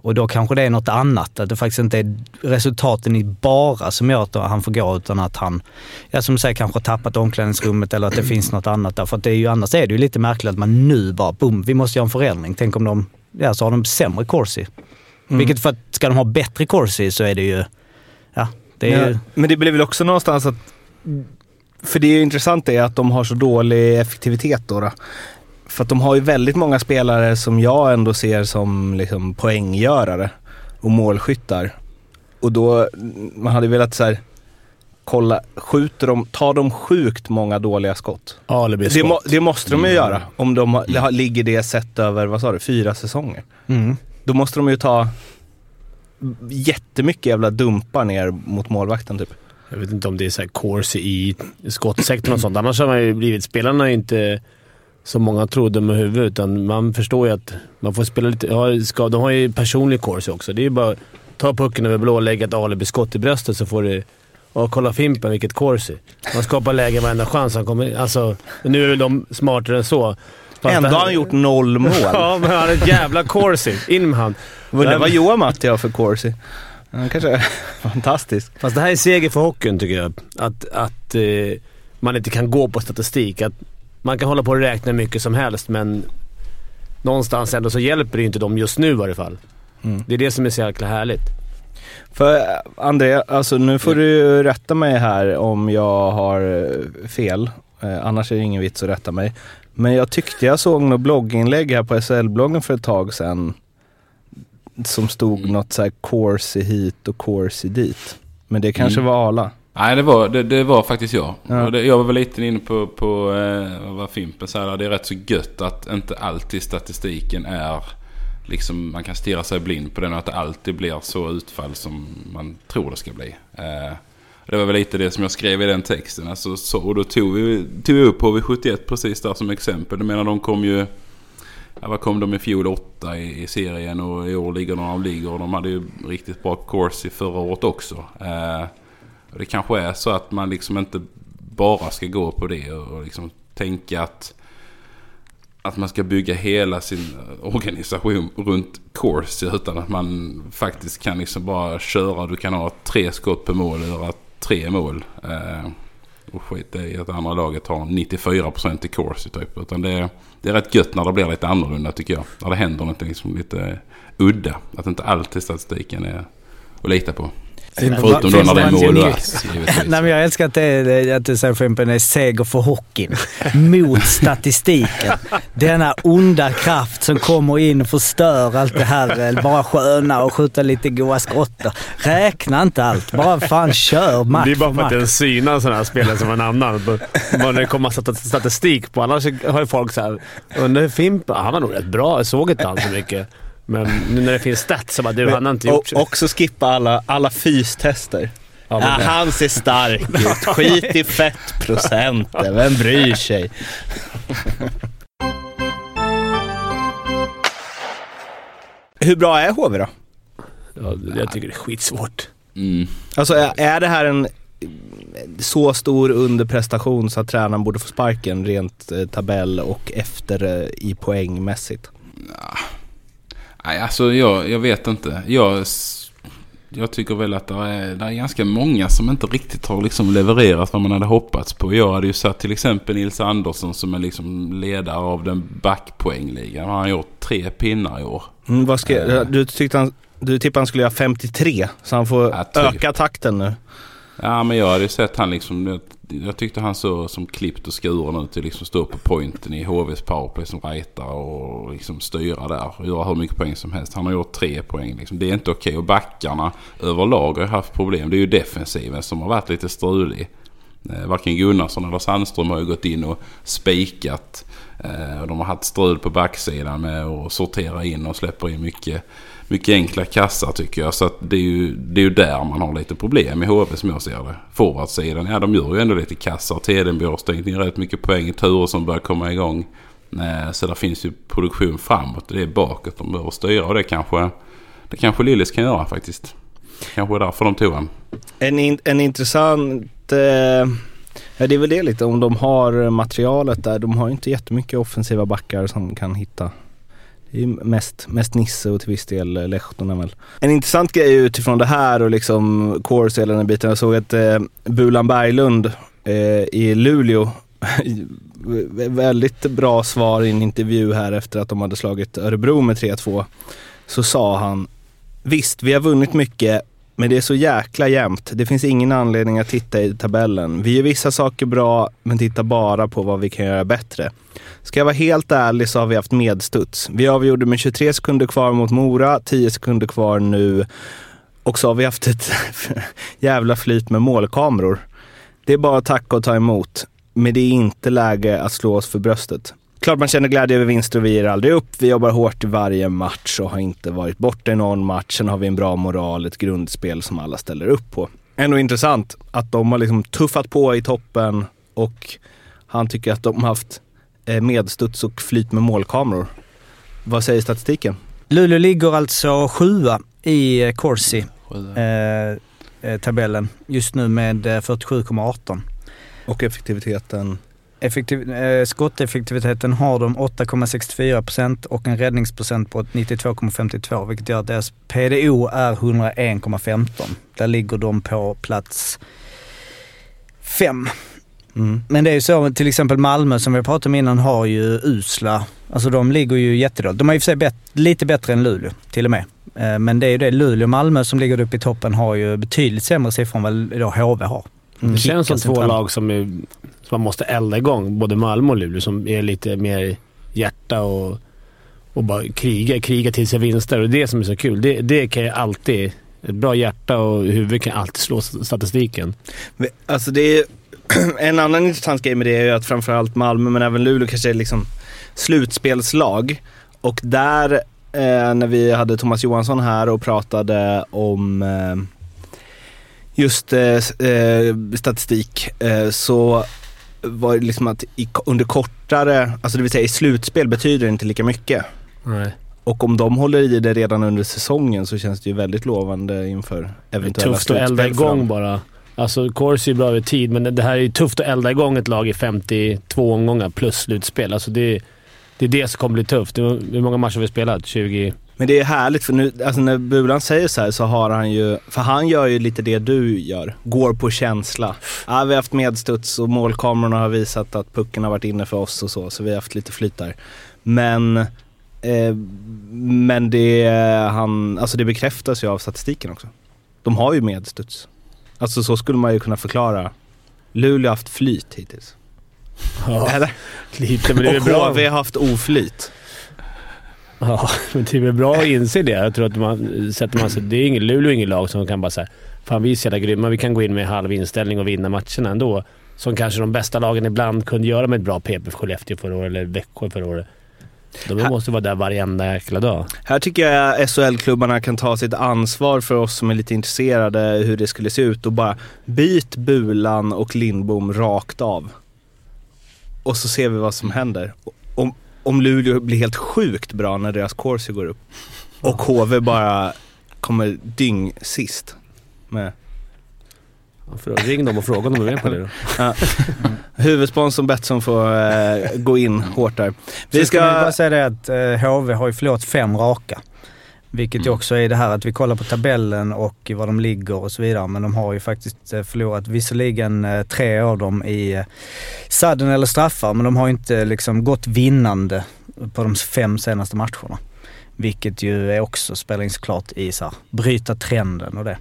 Och då kanske det är något annat, att det faktiskt inte är resultaten i bara som gör att han får gå utan att han, ja som du säger, kanske har tappat omklädningsrummet eller att det finns något annat där. För att det är ju, annars är det ju lite märkligt att man nu bara, boom, vi måste göra en förändring. Tänk om de, ja så har de sämre corsi. Vilket för att ska de ha bättre corsi så är det ju, ja, det är ju, Ja, men det blir väl också någonstans att... För det är ju intressant det är att de har så dålig effektivitet då. då. För att de har ju väldigt många spelare som jag ändå ser som liksom poänggörare och målskyttar. Och då, man hade velat så här, kolla, skjuter de, tar de sjukt många dåliga skott? Alibi Det, må, det måste de ju göra om de har, har- ligger det sett över, vad sa du, fyra säsonger. mm. Då måste de ju ta jättemycket jävla dumpar ner mot målvakten typ. Jag vet inte om det är så här course i skottsektorn och sånt. Annars har man ju blivit... Spelarna är inte som många tror dumma i huvudet, utan man förstår ju att man får spela lite... Ja, ska, de har ju personlig course också. Det är ju bara att ta pucken över blå och lägga ett alibi-skott i bröstet så får du... Och kolla Fimpen, vilket course. Man skapar läge varenda chans han kommer... Alltså, nu är väl de smartare än så. Fast Ändå har han gjort noll mål. Ja, men han har ett jävla corsi. In med han. Undrar vad Johan Matti har för corsi. Han kanske är fantastisk. Fast det här är seger för hockeyn tycker jag. Att, att eh, man inte kan gå på statistik. Att man kan hålla på och räkna hur mycket som helst men någonstans ändå så hjälper det ju inte dem just nu i varje fall. Mm. Det är det som är så jäkla härligt. För André, alltså nu får du rätta mig här om jag har eh, fel. Eh, annars är det ingen vits att rätta mig. Men jag tyckte jag såg något blogginlägg här på SL-bloggen för ett tag sedan. Som stod Mm. något så här corsi hit och corsi dit. Men det kanske Mm. var Arla. Nej, det var, det, det var faktiskt jag. Ja. Det, jag var väl lite inne på, på eh, vad Fimpen sa. Det är rätt så gött att inte alltid statistiken är liksom man kan stirra sig blind på den och att det alltid blir så utfall som man tror det ska bli. Eh, det var väl lite det som jag skrev i den texten. Alltså, så, och då tog vi, tog vi upp HV71 precis där som exempel. Jag menar de kom ju... Ja, vad kom de i fjol? Åtta i, i serien och i år ligger de där de ligger. Och de hade ju riktigt bra course i förra året också. Eh, och det kanske är så att man liksom inte bara ska gå på det och, liksom tänka att, att man ska bygga hela sin organisation runt course utan att man faktiskt kan liksom bara köra. Du kan ha tre skott per mål och göra tre mål. Eh, och skit i att andra laget har 94% i course typ. Utan det är, det är rätt gött när det blir lite annorlunda tycker jag. När det händer något liksom lite udda. Att inte alltid statistiken är att lita på. Förutom då när det är mål. Nej, men jag älskar att, det, är- att Fimpen är seger för hockeyn. Mot statistiken. Denna onda kraft som kommer in och förstör allt det här. eh, Bara sköna och skjuta lite goa skott. Räkna inte allt. Bara fan kör match det är bara för att den synar sådana här spelare som en annan. Bara när det kommer stat- statistik på. Annars har ju folk såhär, undrar hur Fimpen... Han var nog rätt bra. Jag såg inte han så mycket. Men nu när det finns stats så bara du, han har inte gjort och, också skippa alla, alla fystester. Ja, Ja, men- han ser stark ut. Skit i fettprocenten. Vem bryr sig? Hur bra är HV då? Ja, jag tycker det är skitsvårt. Mm. Alltså är, är det här en så stor underprestation så att tränaren borde få sparken rent eh, tabell och efter eh, i poängmässigt? Nej, alltså jag, jag vet inte. Jag, jag tycker väl att det är, det är ganska många som inte riktigt har liksom levererat vad man hade hoppats på. Jag hade ju satt till exempel Nils Andersson som är liksom ledare av den backpoängligan. Han har gjort tre pinnar i år. Mm, vad ska, du, tyckte han, du tippade han skulle göra 53 så han får Ja, typ. öka takten nu. Ja, men jag hade ju sett han liksom... Jag, tyckte han såg som klippt och skuren ut till liksom stå på pointen i HVs powerplay som rajtar och liksom styra där och göra hur mycket poäng som helst. Han har gjort tre poäng liksom. Det är inte okej. Och backarna överlag har ju haft problem. Det är ju defensiven som har varit lite strulig. Eh, varken Gunnarsson eller Sandström har ju gått in och spikat. Eh, de har haft strul på backsidan med att sortera in och släpper in mycket, mycket enkla kassar tycker jag. Så att det, är ju, det är ju där man har lite problem i HV som jag ser det. Forwardsidan, ja de gör ju ändå lite kassar. Tedenby har stängt in rätt mycket poäng. Turer som börjar komma igång. Eh, så där finns ju produktion framåt. Det är bakåt de behöver styra och det kanske, det kanske Lillis kan göra faktiskt. Kanske därför de tog han. En, in, en intressant... Eh, ja, det är väl det lite om de har materialet där. De har ju inte jättemycket offensiva backar som kan hitta. Det är ju mest, mest Nisse och till viss del Lehtonen väl. En intressant grej utifrån det här och liksom Course hela den biten. Jag såg att eh, Bulan Berglund eh, i Luleå väldigt bra svar i en intervju här efter att de hade slagit Örebro med 3-2. Så sa han Visst, vi har vunnit mycket, men det är så jäkla jämnt. Det finns ingen anledning att titta i tabellen. Vi gör vissa saker bra, men tittar bara på vad vi kan göra bättre. Ska jag vara helt ärlig så har vi haft medstuds. Vi avgjorde med 23 sekunder kvar mot Mora, 10 sekunder kvar nu. Och så har vi haft ett jävla flyt med målkameror. Det är bara att tacka och ta emot. Men det är inte läge att slå oss för bröstet. Klart man känner glädje över vinster och vi ger aldrig upp. Vi jobbar hårt i varje match och har inte varit borta i någon match. Sen har vi en bra moral, ett grundspel som alla ställer upp på. Ändå intressant att de har liksom tuffat på i toppen och han tycker att de har haft eh, medstuds och flyt med målkameror. Vad säger statistiken? Luleå ligger alltså sjua i eh, Corsi eh, eh, tabellen just nu med eh, 47,18. Och effektiviteten? Effektiv, eh, skotteffektiviteten har de 8,64% och en räddningsprocent på 92,52 vilket gör att deras PDO är 101,15. Där ligger de på plats 5. Mm. Men det är ju så, till exempel Malmö som vi pratade om innan har ju usla, alltså de ligger ju jättedåligt. De är i och för sig bet, lite bättre än Luleå till och med. Eh, Men det är ju det, Luleå och Malmö som ligger uppe i toppen har ju betydligt sämre siffror än vad då HV har. Det känns som två lag som, är, som man måste elda igång. Både Malmö och Luleå som är lite mer hjärta och, och bara kriga, kriga till sig vinster. Och det är det som är så kul. Det, det kan ju alltid... Ett bra hjärta och huvud kan alltid slå statistiken. Men, Alltså det är en annan intressant grej med det är ju att framförallt Malmö men även Luleå kanske är liksom slutspelslag. Och där eh, när vi hade Thomas Johansson här och pratade om eh, just eh, eh, statistik eh, så var liksom att i, under kortare, alltså det vill säga i slutspel betyder det inte lika mycket. Nej. Och om de håller i det redan under säsongen så känns det ju väldigt lovande inför Det är eventuella tufft att elda slutspel igång bara. Alltså, Corsi är bra över tid, men det här är ju tufft att elda igång ett lag i 52 omgångar plus slutspel. Alltså det, det är det som kommer bli tufft. Hur många matcher har vi spelat? 20? Men det är härligt för nu, alltså när Bulan säger så här så har han ju, för han gör ju lite det du gör, går på känsla. Ja, vi har haft medstuds och målkamerorna har visat att pucken har varit inne för oss och så, så vi har haft lite flyt där. Men, eh, men det, han, alltså det bekräftas ju av statistiken också. De har ju medstuds. Alltså så skulle man ju kunna förklara. Luleå har haft flyt hittills. Ja, Eller? lite, men det är och bra. HV har haft oflyt. Ja, men det är väl bra att inse det. Jag tror att man sätter man sig... Det är ingen, Luleå inget lag som kan bara säga Fan, vi är så jävla grymma. Vi kan gå in med halv inställning och vinna matcherna ändå. Som kanske de bästa lagen ibland kunde göra med ett bra PP för Skellefteå förra året, eller Växjö förra året. De måste vara där varenda jäkla dag. Här tycker jag SHL-klubbarna kan ta sitt ansvar för oss som är lite intresserade hur det skulle se ut och bara byt Bulan och Lindbom rakt av. Och så ser vi vad som händer. Om, om Luleå blir helt sjukt bra när deras corsi går upp och HV bara kommer dyng sist. Med Ja, För ring dem och fråga om de är med på det då. huvudsponsorn Betsson får eh, gå in hårt där. Vi Vi ska bara ska... säga det att eh, HV har ju förlorat fem raka. Vilket ju också är det här att vi kollar på tabellen och var de ligger och så vidare. Men de har ju faktiskt eh, förlorat visserligen eh, tre av dem i eh, sadden eller straffar. Men de har inte liksom gått vinnande på de fem senaste matcherna. Vilket ju är också spelar in såklart i så här, bryta trenden och det.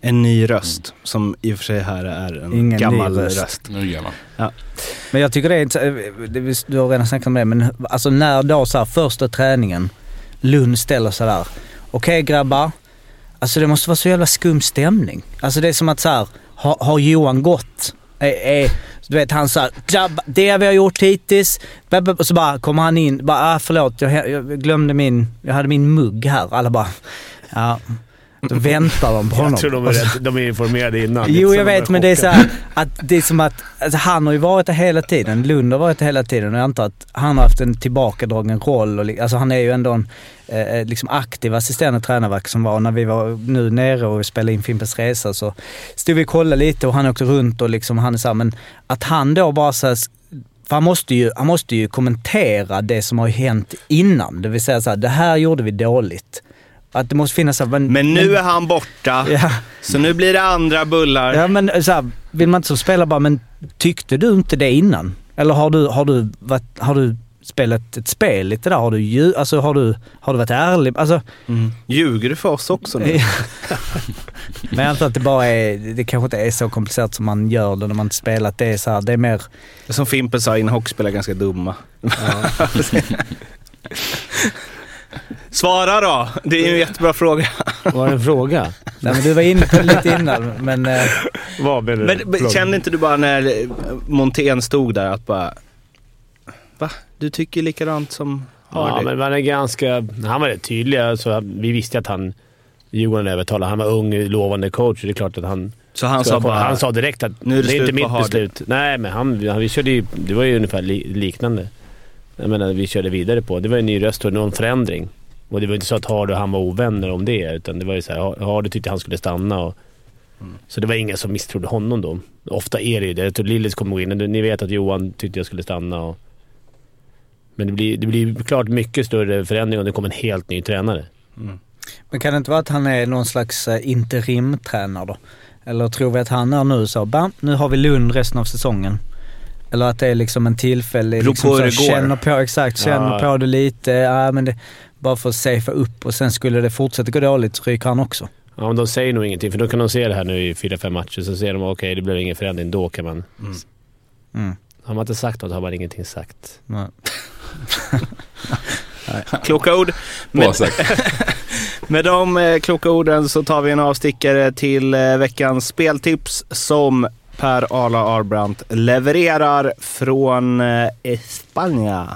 En ny röst som i och för sig här är en Ingen ny gammal röst. röst. Nu jävlar. Men jag tycker det är, du har redan snackat om det, men alltså när då så här, första träningen, Lund ställer sig där. Okej grabbar, alltså det måste vara så jävla skum stämning. Alltså det är som att så här, har, har Johan gått är, är du vet han sa det vi har gjort hittills. Och så bara kommer han in, bara ah, förlåt jag, jag glömde min, jag hade min mugg här. Alla bara, ja. Då väntar de på honom. Jag tror de är, rätt, de är informerade innan. Jo, jag vet, men det är så här, att det är som att alltså, han har ju varit där hela tiden. Lund har varit där hela tiden och jag antar att han har haft en tillbakadragen roll. Och, alltså han är ju ändå en eh, liksom aktiv assisterande tränarverk som var när vi var nu nere och spelade in Fimpens Resa så stod vi och kollade lite och han åkte runt och liksom, han är så här, men att han då bara så här, för han måste, ju, han måste ju kommentera det som har hänt innan. Det vill säga så här, det här gjorde vi dåligt. Att det måste finnas så här, men, Men nu men, är han borta, Ja. så nu blir det andra bullar. Ja men så här, vill man inte som spelare bara, men tyckte du inte det innan? Eller har du, har du, varit, har du spelat ett spel lite där? Har du, alltså, har du, har du varit ärlig? Alltså, Mm. Ljuger du för oss också nu? men jag antar att det bara är, det kanske inte är så komplicerat som man gör det när man spelar. Att det är så här, det är mer, Som Fimpen sa innan, hockeyspelare är ganska dumma. Svara då! Det är ju en jättebra fråga. Var det en fråga? nej men du var inne på det lite innan men eh, Vad menar du? Men, kände inte du bara när eh, Montén stod där att bara... Va? Du tycker likadant som Ja, Hardy? men man är ganska... Han var rätt tydlig. Alltså, vi visste att han... Djurgården övertalade. Han var ung, lovande coach. Det är klart att han... Så han sa bara... han sa direkt att "Nu är det det är inte mitt Hardy." beslut. Nej, men han, han, vi körde ju, det var ju ungefär li, liknande. Jag menar, vi körde vidare på. Det var en ny röst och någon förändring. Och det var inte så att Hardy och han var ovänner om det, utan det var ju så här, Hardy tyckte han skulle stanna. Och, Mm. Så det var ingen som misstrodde honom då. Ofta är det ju det. Jag tror Lillis kommer gå in. Ni vet att Johan tyckte jag skulle stanna. Och, men det blir, det blir klart mycket större förändring om det kommer en helt ny tränare. Men kan det inte vara att han är någon slags eh, interimtränare då? Eller tror vi att han är nu så, bam, nu har vi Lund resten av säsongen? Eller att det är liksom en tillfällig, Beror liksom på hur så, det går. känner på, exakt, känner Ja. på det lite, ja men det, bara för att safea upp och sen skulle det fortsätta gå dåligt så ryker han också. Ja, men de säger nog ingenting, för då kan de se det här nu i fyra, fem matcher. Så ser de okej, det blev ingen förändring. Då kan man... Mm. Har man inte sagt något har man ingenting sagt. Nej. Kloka ord. Bra Med, sagt. med de eh, kloka orden så tar vi en avstickare till eh, veckans speltips som Per Arla Arbrandt levererar från eh, Spanien.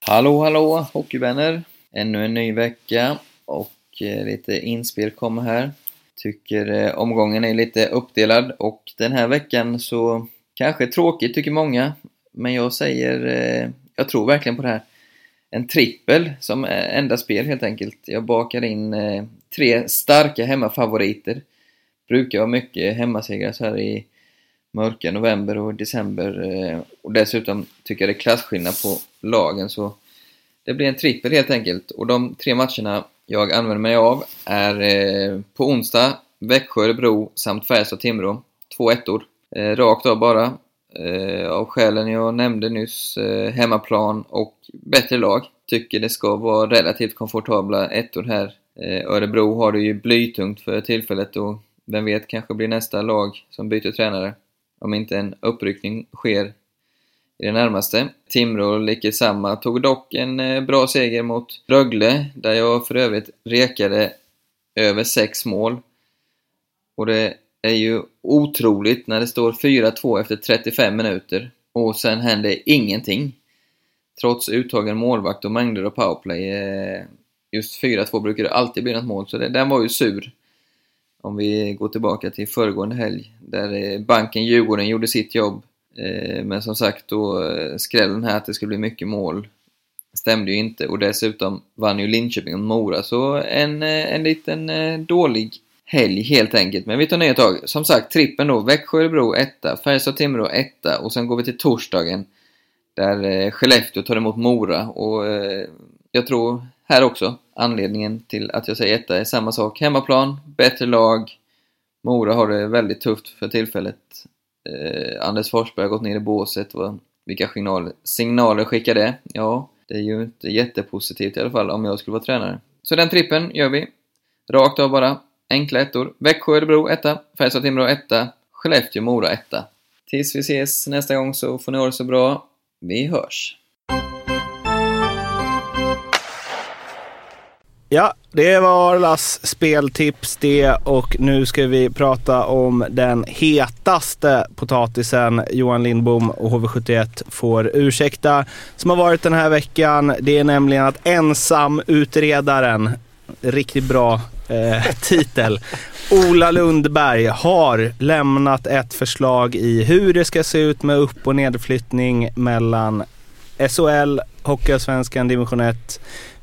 Hallå, hallå hockeyvänner! Ännu en ny vecka och eh, lite inspel kommer här. Tycker eh, omgången är lite uppdelad och den här veckan så kanske tråkigt tycker många. Men jag säger, jag tror verkligen på det här. En trippel som enda spel helt enkelt. Jag bakar in tre starka hemmafavoriter. Brukar ha mycket hemmasegrar så här i mörka november och december. Eh, och dessutom tycker jag det är klasskillnad på lagen så det blir en trippel helt enkelt. Och de tre matcherna jag använder mig av är eh, på onsdag Växjö-Örebro samt Färjestad-Timrå. Två ettor. Eh, rakt av bara. Av skälen jag nämnde nyss, hemmaplan och bättre lag. Tycker det ska vara relativt komfortabla ettor här. Eh, Örebro har det ju blytungt för tillfället och vem vet kanske blir nästa lag som byter tränare. Om inte en uppryckning sker i det närmaste. Timrå lika samma. Tog dock en eh, bra seger mot Rögle, där jag för övrigt rekade över sex mål. Och det är ju otroligt när det står 4-2 efter 35 minuter och sen händer ingenting. Trots uttagen målvakt och mängder av powerplay. Eh, Just 4-2 brukar det alltid bli något mål, så det, den var ju sur. Om vi går tillbaka till föregående helg, där eh, banken Djurgården gjorde sitt jobb. Eh, men som sagt då, eh, skrällen här att det skulle bli mycket mål stämde ju inte och dessutom vann ju Linköping och Mora så en, en liten dålig helg helt enkelt. Men vi tar nya tag. Som sagt, trippen då. Växjö-Örebro 1, Färjestad-Timrå 1 och sen går vi till torsdagen där Skellefteå tar emot Mora och jag tror här också anledningen till att jag säger etta är samma sak. Hemmaplan, bättre lag. Mora har det väldigt tufft för tillfället. Eh, Anders Forsberg har gått ner i båset. Va? vilka signaler, signaler skickar det? Ja, det är ju inte jättepositivt i alla fall om jag skulle vara tränare. Så den trippen gör vi. Rakt av bara. Enkla ettor. Växjö, Örebro etta. Färjestad, Timrå etta. Skellefteå, Mora etta. Tills vi ses nästa gång så får ni ha det så bra. Vi hörs! Ja, det var Arlas speltips det och nu ska vi prata om den hetaste potatisen Johan Lindbom och HV71 får ursäkta som har varit den här veckan. Det är nämligen att ensamutredaren, riktigt bra eh, titel, Ola Lundberg har lämnat ett förslag i hur det ska se ut med upp och nedflyttning mellan SHL, Hockeyallsvenskan, division 1.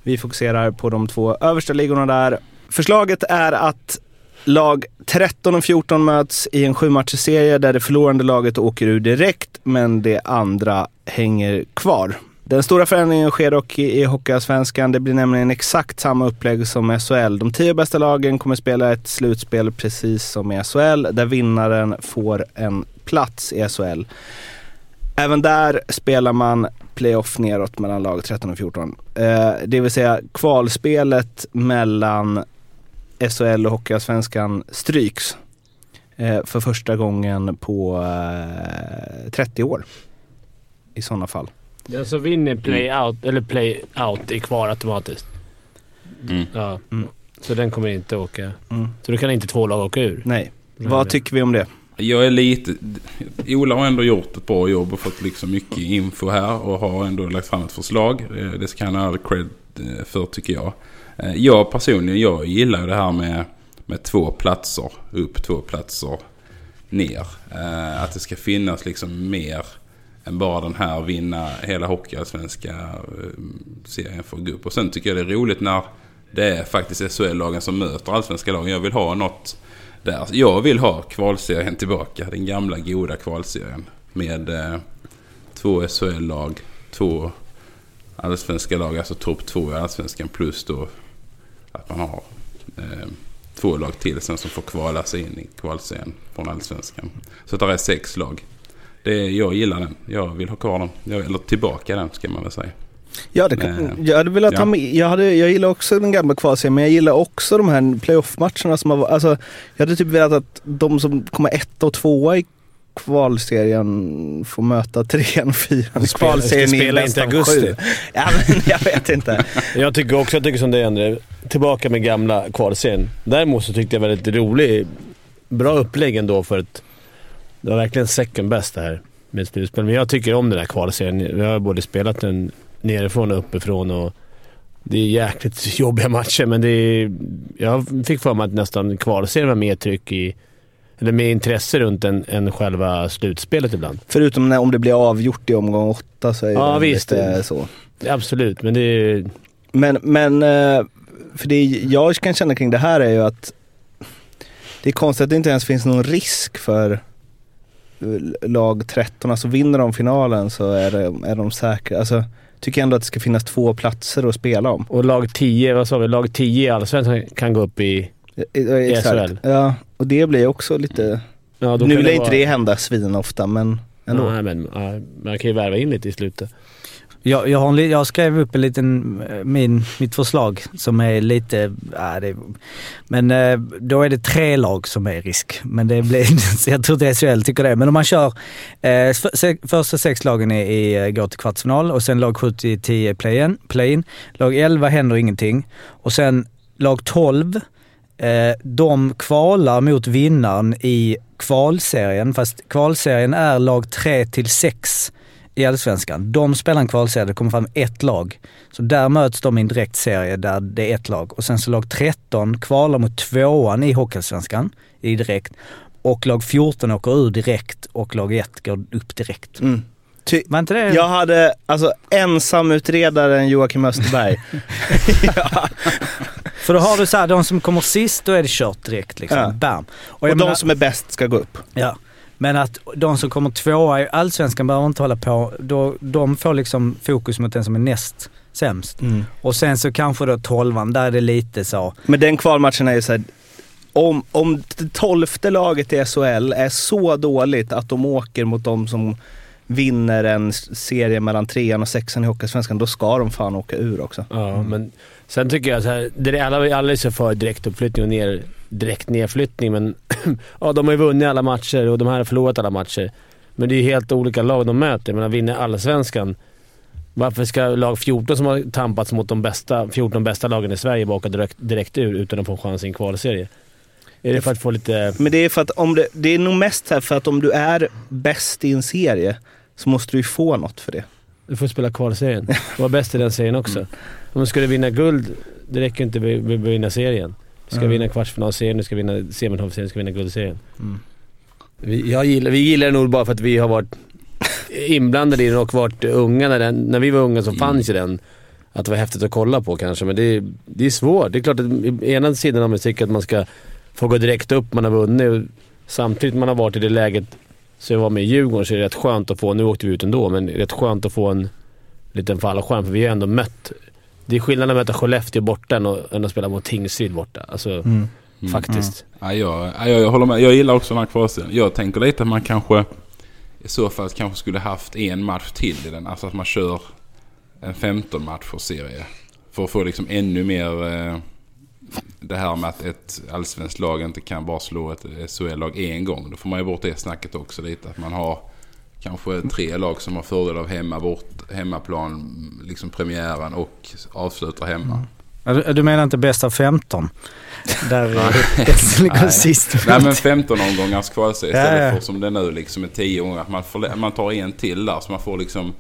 Vi fokuserar på de två översta ligorna där. Förslaget är att lag 13 och 14 möts i en sjumatcherserie där det förlorande laget åker ur direkt men det andra hänger kvar. Den stora förändringen sker dock i, i Hockeyallsvenskan. Det blir nämligen exakt samma upplägg som SHL. De tio bästa lagen kommer spela ett slutspel precis som i SHL där vinnaren får en plats i SHL. Även där spelar man playoff neråt mellan lag 13 och 14. Eh, det vill säga kvalspelet mellan SHL och Hockeyallsvenskan stryks eh, för första gången på eh, 30 år. I sådana fall. Den som vinner play-out, eller play-out, är kvar automatiskt. Mm. Ja. Mm. Så den kommer inte åka. Mm. Så då kan inte två lag åka ur. Nej. Vad tycker vi om det? Jag är lite... Ola har ändå gjort ett bra jobb och fått liksom mycket info här och har ändå lagt fram ett förslag. Eh, det ska han ha all cred eh, för tycker jag. Eh, jag personligen, jag gillar det här med, med två platser upp, två platser ner. Att det ska finnas liksom mer än bara den här vinna hela hockeyallsvenska serien för att gå upp. Och sen tycker jag det är roligt när det är faktiskt SHL-lagen som möter allsvenska lagen. Jag vill ha något där. Jag vill ha kvalserien tillbaka. Den gamla goda kvalserien. Med eh, två SHL-lag, två allsvenska lag, alltså topp två i allsvenskan plus då att man har eh, två lag till sen som får kvala sig in i kvalserien från allsvenskan. Så det är sex lag. Det, jag gillar den. Jag vill ha kvar den. Jag, eller tillbaka den ska man väl säga. Ja, det kan, Men, jag hade velat ja. ha med, jag, hade, jag gillar också den gamla kvalserien men jag gillar också de här playoff-matcherna som har alltså Jag hade typ velat att de som kommer ett och tvåa i kvalserien får möta trean och fyran i kvalserien spela inte augusti. Ja men jag vet inte. Jag tycker också jag tycker som det är Tillbaka med gamla kvalserien. Däremot så tyckte jag väldigt rolig, bra upplägg ändå för att det var verkligen second best det här med slutspel. Men jag tycker om den här kvalserien. Vi har både spelat den nerifrån och uppifrån och det är jäkligt jobbiga matcher men det är, jag fick för mig att nästan kvalserien var mer tryck i eller mer intresse runt än, än själva slutspelet ibland. Förutom när, om det blir avgjort i omgång åtta så är Ja, det visst. lite så. Absolut, men det är... Men, men eh, för det jag kan känna kring det här är ju att det är konstigt att det inte ens finns någon risk för lag 13. Alltså vinner de finalen så är, det, är de säkra. Alltså tycker ändå att det ska finnas två platser att spela om. Och lag 10, vad sa vi? Lag 10 i Allsvenskan kan gå upp i... I, i, exakt. SHL. Ja, och det blir också lite... Ja, nu lär inte vara- det hända svinofta men ändå. Nej, men man kan ju värva in lite i slutet. Jag, jag, har en, jag skrev upp en liten, eh, min, mitt förslag som är lite, äh, det, men eh, då är det tre lag som är i risk. Men det blir, jag tror inte SHL tycker det. Men om man kör, eh, för, se, första sex lagen är, är, eh, går till kvartsfinal och sen lag 7 till 10 play-in. Play lag 11 händer ingenting. Och sen lag 12, eh, de kvalar mot vinnaren i kvalserien. Fast kvalserien är lag 3 till 6 i Allsvenskan. De spelar en kvalserie, det kommer fram ett lag. Så där möts de i en direkt serie där det är ett lag. Och sen så lag 13 kvalar mot tvåan i Hockeyallsvenskan i direkt. Och lag 14 åker ur direkt och lag 1 går upp direkt. Mm. Ty, Var inte det? jag hade, alltså ensamutredaren Joakim Österberg. ja. För då har du så här, de som kommer sist, då är det kört direkt liksom. Ja. Bam. Och, jag de menar- som är bäst ska gå upp. Ja. Men att de som kommer tvåa i Allsvenskan behöver inte hålla på. Då, de får liksom fokus mot den som är näst sämst. Och sen så kanske då tolvan, där är det lite så. Men den kvalmatchen är ju såhär, om, om det tolfte laget i SHL är så dåligt att de åker mot de som vinner en serie mellan trean och sexan i Hockeysvenskan, då ska de fan åka ur också. Ja, men sen tycker jag så här, det är alla, alla är så för direktuppflyttning och ner, direkt nedflyttning, men ja, de har ju vunnit alla matcher och de här har förlorat alla matcher. Men det är helt olika lag de möter. Men att vinna allsvenskan, Varför ska lag 14 som har tampats mot de bästa, 14 bästa lagen i Sverige bara direkt, direkt ur utan att få en chans i en kvalserie? Är det för att få lite... Men det är för att om det, det är nog mest här för att om du är bäst i en serie så måste du ju få något för det. Du får spela kvalserien. Du var bäst i den serien också. Om du skulle vinna guld, det räcker inte att vinna serien. Du ska Mm. vinna kvartsfinalserien, du ska vinna semifinalserien, du ska vinna guldserien. Vi, jag gillar, vi gillar den nog bara för att vi har varit inblandade i den och varit unga. När, den, när vi var unga så fanns ju den. Att det var häftigt att kolla på kanske, men det, är- det är svårt. Det är klart att ena sidan av musik att man ska få gå direkt upp, man har vunnit. Samtidigt man har varit i det läget, så jag var med i Djurgården, så är det rätt skönt att få, nu åkte vi ut ändå, men det är rätt skönt att få en liten fallskärm. För vi har ändå mött, det är skillnad att möta Skellefteå borta än att, spela mot Tingsryd borta. Alltså faktiskt. Ja, jag, ja, jag, jag håller med. Jag gillar också den här kvalserien. Jag tänker lite att man kanske i så fall kanske skulle haft en match till i den. Alltså att man kör en 15 matchers serie. För att få liksom ännu mer eh, det här med att ett allsvenskt lag inte kan bara slå ett SHL-lag en gång. Då får man ju bort det snacket också lite. Att man har kanske tre lag som har fördel av hemma, bort, hemmaplan, liksom premiären och avslutar hemma. Ja, Du, menar inte bäst av 15? Där Nej. sist. Nej men 15 omgångars kvalserie Ja, istället ja. för som det är nu liksom med 10 omgångar. Man, får, man tar en till där så man får liksom...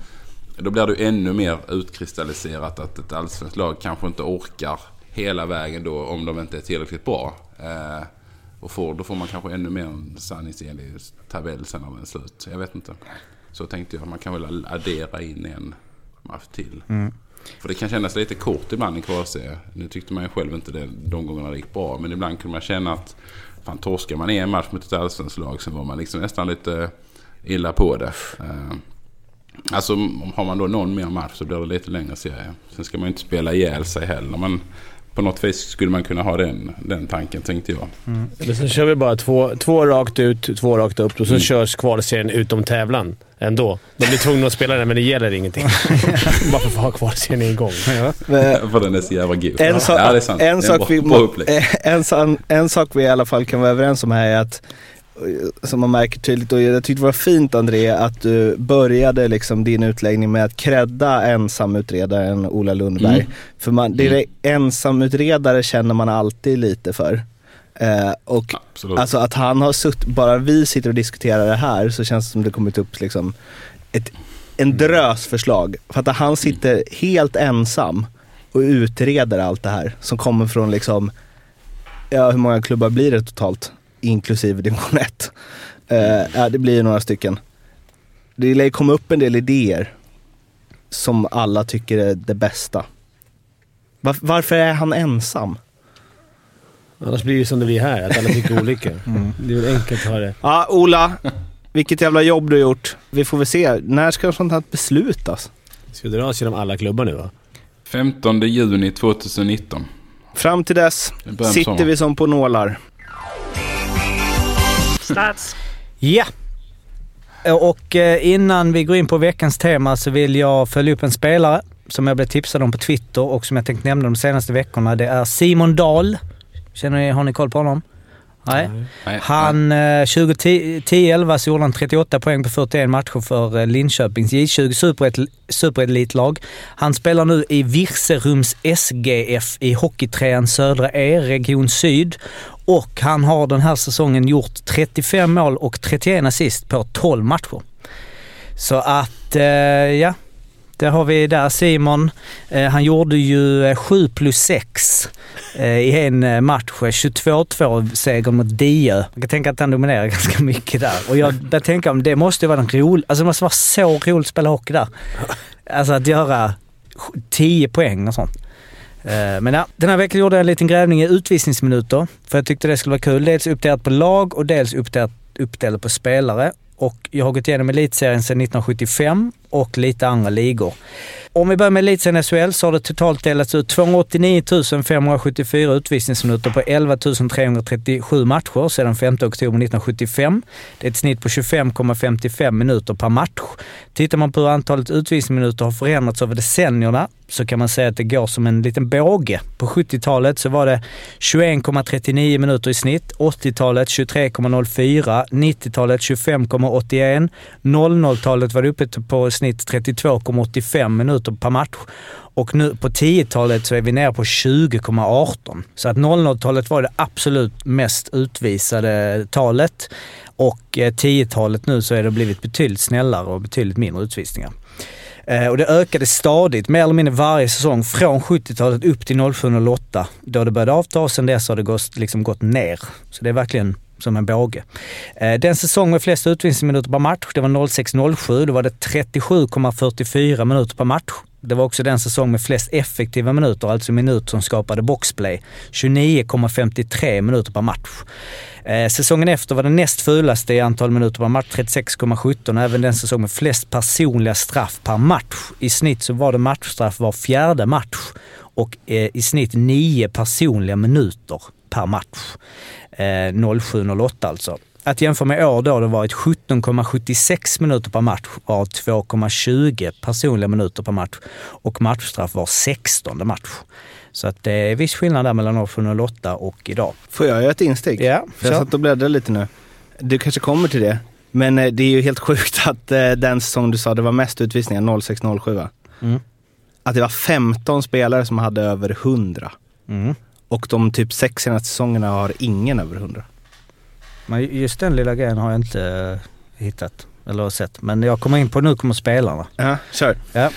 Då blir det ännu mer utkristalliserat att ett allsvenskt lag kanske inte orkar hela vägen då om de inte är tillräckligt bra. Eh, och får, då får man kanske ännu mer en sanningsenlig tabell sen när den är slut. Jag vet inte. Så tänkte jag. Man kan väl addera in en match till. Mm. För det kan kännas lite kort ibland i kvalserie. Nu tyckte man ju själv inte det de gångerna det gick bra. Men ibland kunde man känna att fan torskar man en match mot ett allsvenskt lag så var man liksom nästan lite illa på det. Eh, Alltså har man då någon mer match så blir det lite längre serie. Sen ska man ju inte spela ihjäl sig heller. Men på något vis skulle man kunna ha den, den tanken tänkte jag. Eller så kör vi bara två, två rakt ut, två rakt upp och så Mm. körs kvalserien utom tävlan ändå. De blir tvungna att spela den, men det gäller ingenting. bara för att ha kvalserien igång. För den är så jävla god. En, sak, ja, en, en, en sak vi i alla fall kan vara överens om här är att, som man märker tydligt, och jag tyckte det var fint André, att du började liksom din utläggning med att credda ensamutredaren Ola Lundberg. Mm. För man, det är ensamutredare känner man alltid lite för. Eh, och Absolut. alltså att han har suttit, bara vi sitter och diskuterar det här så känns det som det kommit upp liksom ett, en drös förslag. För att han sitter helt ensam och utreder allt det här som kommer från liksom, ja hur många klubbar blir det totalt? Inklusive division 1. Eh, ja, det blir ju några stycken. Det lär ju komma upp en del idéer som alla tycker är det bästa. Var, varför är han ensam? Annars blir det ju som det blir här, att alla tycker olika. Det är väl enkelt att ha det. Ja, Ola. Vilket jävla jobb du har gjort. Vi får väl se. När ska sånt här beslutas? Ska vi dra oss genom alla klubbar nu va? 15 juni 2019. Fram till dess Det sitter sommar. vi som på nålar. Ja. Och eh, innan vi går in på veckans tema så vill jag följa upp en spelare som jag blev tipsad om på Twitter och som jag tänkte nämna de senaste veckorna. Det är Simon Dahl. Känner ni, har ni koll på honom? Nej. Nej, Han, eh, 2010-11 så gjorde han 38 poäng på 41 matcher för eh, Linköpings J20 superet- superelitlag. Han spelar nu i Virserums SGF i Hockeytrean Södra E, Region Syd. Och han har den här säsongen gjort 35 mål och 31 assist på 12 matcher. Så att, eh, ja. Där har vi där Simon. Eh, han gjorde ju eh, 7 plus 6 eh, i en match. 22-2 seger mot Diö. Jag kan tänka att han dominerar ganska mycket där. Och jag börjar tänka om det måste vara en rolig, alltså det måste vara så roligt att spela hockey där. Alltså att göra 10 poäng och sånt. Men ja, den här veckan gjorde jag en liten grävning i utvisningsminuter. För jag tyckte det skulle vara kul. Dels uppdelat på lag och dels uppdelat, uppdelat på spelare. Och jag har gått igenom elitserien sedan 1975 och lite andra ligor. Om vi börjar med elitserien SHL så har det totalt delats ut 289 574 utvisningsminuter på 11 337 matcher sedan 5 oktober 1975. Det är ett snitt på 25,55 minuter per match. Tittar man på hur antalet utvisningsminuter har förändrats över decennierna så kan man säga att det går som en liten båge. På 70-talet så var det 21,39 minuter i snitt, 80-talet 23,04, 90-talet 25,81, 00-talet var det uppe på snitt 32,85 minuter per match. Och nu på 10-talet så är vi nere på 20,18. Så att 00-talet var det absolut mest utvisade talet. Och eh, 10-talet nu så är det blivit betydligt snällare och betydligt mindre utvisningar. Eh, och det ökade stadigt, mer eller mindre varje säsong, från 70-talet upp till 07-08. Då det började avta och sen dess har det gått, liksom gått ner. Så det är verkligen som en båge. Eh, den säsong med flest utvisningsminuter per match, det var 06-07. Då var det 37,44 minuter per match. Det var också den säsong med flest effektiva minuter, alltså minuter som skapade boxplay. 29,53 minuter per match. Eh, säsongen efter var den näst fulaste i antal minuter per match, 36,17 och även den säsong med flest personliga straff per match. I snitt så var det matchstraff var fjärde match och eh, i snitt nio personliga minuter per match. Eh, 07-08 alltså. Att jämföra med år då det varit 17,76 minuter per match var 2,20 personliga minuter per match och matchstraff var 16 match. Så att det är viss skillnad där mellan 07-08 och idag. Får jag göra ett insteg? Ja, För jag satt och bläddrade lite nu. Du kanske kommer till det. Men eh, det är ju helt sjukt att eh, den säsong du sa det var mest utvisningar, 06-07 va? Mm. Att det var 15 spelare som hade över 100. Mm. Och de typ sex senaste säsongerna har ingen över 100. Men just den lilla grejen har jag inte eh, hittat eller sett. Men jag kommer in på nu kommer spelarna. Ja, kör. Ja.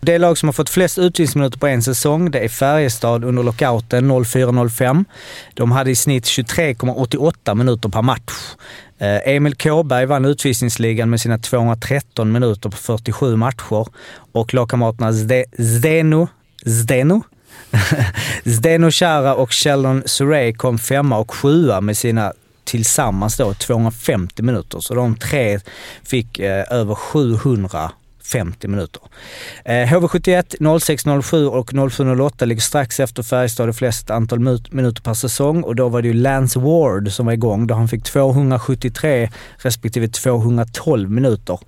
Det lag som har fått flest utvisningsminuter på en säsong, det är Färjestad under lockouten 04-05. De hade i snitt 23,88 minuter per match. Eh, Emil Kåberg vann utvisningsligan med sina 213 minuter på 47 matcher och lagkamraterna Zde- Zdeno, Zdeno Zdeno Chara och Sheldon Surrey kom femma och sjua med sina tillsammans då 250 minuter. Så de tre fick eh, över 750 minuter. Eh, HV71 0607 och 0708 ligger strax efter Färjestad i flest antal minuter per säsong och då var det ju Lance Ward som var igång då han fick 273 respektive 212 minuter.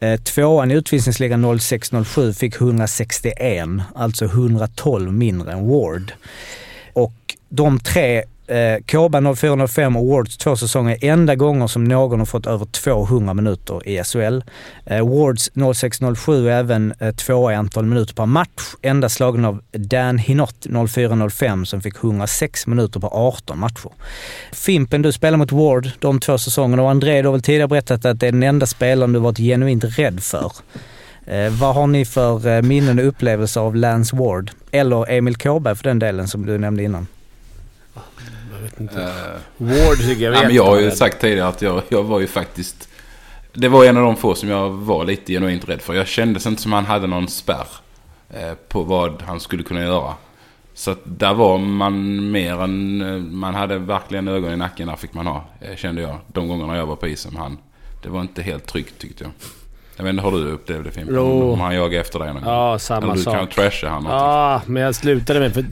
Eh, tvåan i utvisningsligan 0607 fick 161, alltså 112 mindre än Ward. Och de tre, eh, Kåba 0405 och Wards två säsonger, är enda gånger som någon har fått över 200 minuter i SHL. Eh, Wards 0607 är även eh, tvåa i antal minuter per match, endast slagen av Dan Hinott 0405 som fick 106 minuter på 18 matcher. Fimpen, du spelar mot Ward de två säsongerna och André, du har väl tidigare berättat att det är den enda spelaren du varit genuint rädd för. Eh, vad har ni för eh, minnen och upplevelser av Lance Ward? Eller Emil Kåberg för den delen som du nämnde innan. Eh, Ward tycker jag vet. ja, men jag har ju sagt tidigare att jag, jag var ju faktiskt... Det var en av de få som jag var lite genuint rädd för. Jag kände inte som han hade någon spärr eh, på vad han skulle kunna göra. Så att där var man mer än... eh, Man hade verkligen ögon i nacken där fick man ha, kände jag. De gångerna jag var på isen med han. Det var inte helt tryggt tyckte jag. Jag vet inte, har du upplevt det Fimpen? Om han jagade efter dig någon gång? Ja, samma Eller du sak. kan trasha han. Ja, men jag slutade med för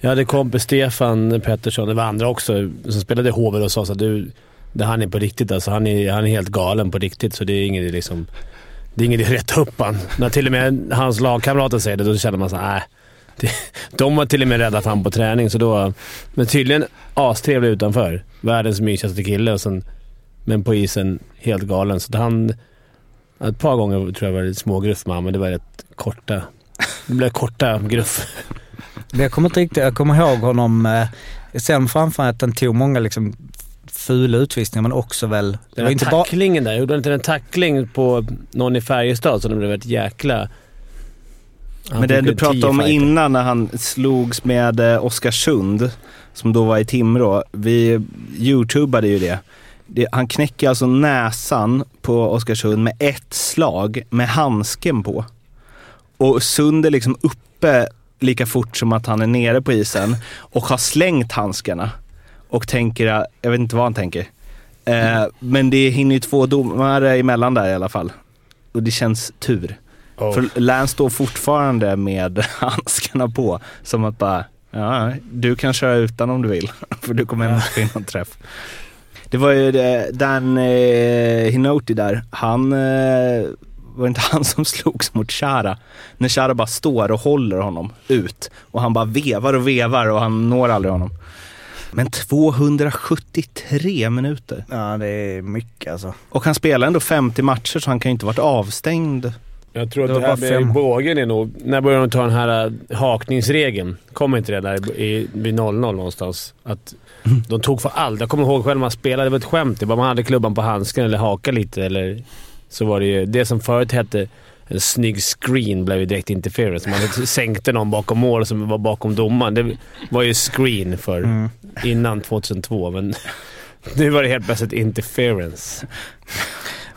jag hade kompis Stefan Pettersson, det var andra också, som spelade i HV och sa att du, det han är på riktigt alltså. Han är, han är helt galen på riktigt, så det är ingen liksom... Det är inget att rätta upp han. När till och med hans lagkamrater säger det, då känner man såhär, nej. Äh. De har till och med räddat han på träning, så då... Men tydligen astrevlig utanför. Världens mysigaste kille, och sen, men på isen helt galen. Så han... Ett par gånger tror jag var lite smågruff med honom, men det var rätt korta... Det blev korta gruff. Men Jag kommer inte riktigt, jag kommer ihåg honom, eh, mig framför att han tog många liksom fula utvisningar men också väl... Det Den var inte bara... tacklingen där. Gjorde han inte en tackling på någon i Färjestad så det blev ett jäkla... Han Men det du pratade om fighter. innan när han slogs med eh, Oskarsund, som då var i Timrå. Vi youtubade ju det. det. Han knäcker alltså näsan på Oskarsund med ett slag med handsken på. Och Sund är liksom uppe lika fort som att han är nere på isen och har slängt handskarna. Och tänker, jag vet inte vad han tänker. Eh, men det hinner ju två domare emellan där i alla fall. Och det känns tur. Oh. För Lance står fortfarande med handskarna på. Som att bara, ja, du kan köra utan om du vill. För du kommer ändå få in någon träff. Det var ju det, Dan eh, Hinoti där. Han, eh, var inte han som slogs mot Chara? När Chara bara står och håller honom ut. Och han bara vevar och vevar och han når aldrig honom. Men 273 minuter. Ja, det är mycket alltså. Och han spelar ändå 50 matcher så han kan ju inte varit avstängd. Jag tror Det att det här bara med fem. bågen är nog... När börjar de ta den här äh, hakningsregeln? Kommer inte det där i, vid 0-0 någonstans? Att de tog för allt. Jag kommer ihåg själv när man spelade. Det var ett skämt. Det var man hade klubban på handsken eller haka lite eller... Så var det ju... Det som förut hette en snygg screen blev ju direkt interference. Man sänkte någon bakom mål som var bakom domaren. Det var ju screen för Mm. innan 2002, men nu var det helt plötsligt interference.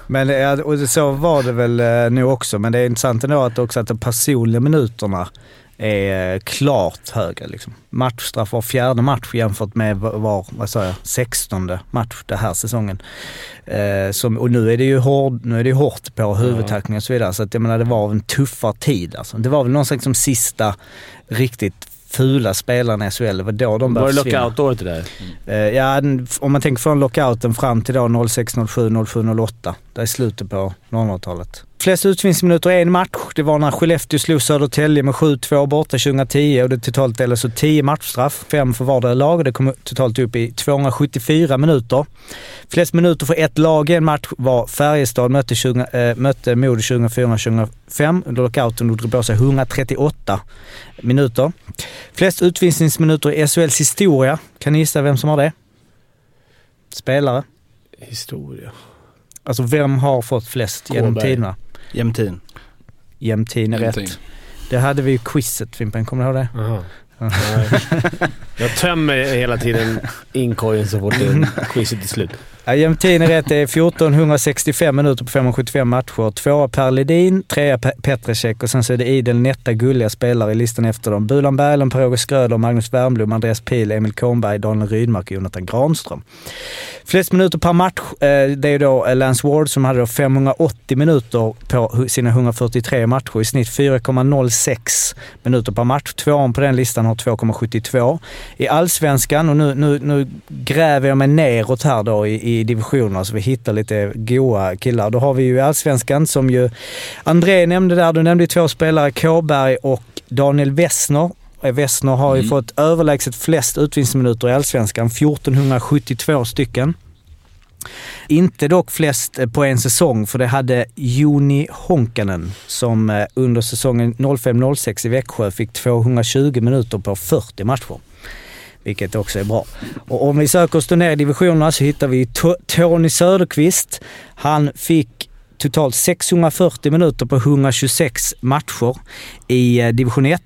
Men och så var det väl eh, nu också, men det är intressant ändå att också att de personliga minuterna är eh, klart högre. Liksom. Matchstraff var fjärde match jämfört med var, var vad sa jag, sextonde match den här säsongen. Eh, som, och nu är det ju hård, nu är det hårt på huvudtackling och så vidare, så att jag menar det var en tuffare tid alltså. Det var väl någon slags som sista riktigt fula spelarna i SHL, det var då de Var började det försvinna. lockout-året det där? Eh, Ja, om man tänker från lockouten fram till då 06, 07, 07, 08. Det är slutet på 00-talet. Flest utvisningsminuter i en match, det var när Skellefteå slog Södertälje med 7-2 borta 2010 och det totalt delades ut 10 matchstraff, fem för vardera lag och det kom totalt upp i 274 minuter. Flest minuter för ett lag i en match var Färjestad mötte, 20, äh, mötte Modo 2004-2005 under lockouten och drog på sig 138 minuter. Flest utvisningsminuter i SHLs historia. Kan ni gissa vem som har det? Spelare. Historia. Alltså vem har fått flest genom Kåberg. tiderna? Jämtin. Jämtin är Jämtin. rätt. Det hade vi ju quizet Fimpen, kommer du ihåg det? Aha. Jag tömmer hela tiden inkorgen så fort quizet är slut. Ja, Jämtin är rätt. Det är 1465 minuter på 575 matcher. Tvåa Per Ledin, trea Petrecek och sen så är det idel nätta gulliga spelare i listan efter dem. Bulan Berglund, Per-Åge Schröder, Magnus Wernbloom, Andreas Pihl, Emil Kornberg, Daniel Rydmark och Jonathan Granström. Flest minuter per match, eh, det är då eh, Lance Ward som hade 580 minuter på sina 143 matcher. I snitt 4,06 minuter per match. Tvåan på den listan har 2,72. I allsvenskan, och nu, nu, nu gräver jag mig neråt här då i, i divisionerna så vi hittar lite goa killar. Då har vi ju allsvenskan som ju André nämnde där, du nämnde två spelare, Kåberg och Daniel Wessner. Eh, Wessner har ju Mm. fått överlägset flest utvisningsminuter i allsvenskan, 1472 stycken. Inte dock flest eh, på en säsong, för det hade Joni Honkanen som eh, under säsongen 05-06 i Växjö fick 220 minuter på 40 matcher. Vilket också är bra. Och om vi söker oss ner i divisionerna så hittar vi Tony Söderqvist. Han fick totalt 640 minuter på 126 matcher i eh, division 1.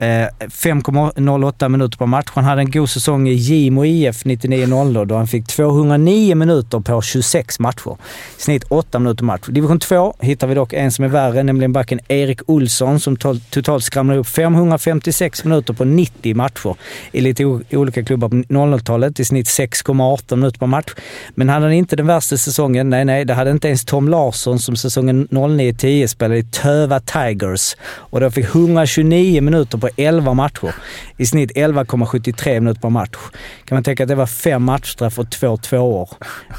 Eh, 5,08 minuter på match. Han hade en god säsong i Gimo IF 99-0 då han fick 209 minuter på 26 matcher. Snitt 8 minuter match. Division 2 hittar vi dock en som är värre, nämligen backen Erik Olsson som totalt skramlade upp 556 minuter på 90 matcher i lite olika klubbar på 00-talet. I snitt 6,18 minuter per match. Men hade han inte den värsta säsongen? Nej, nej. Det hade inte ens Tom Larsson som säsongen 09-10 spelade i Töva Tigers och då fick 129 minuter på 11 matcher. I snitt 11,73 minuter per match. Kan man tänka att det var fem matchstraff och två tvåor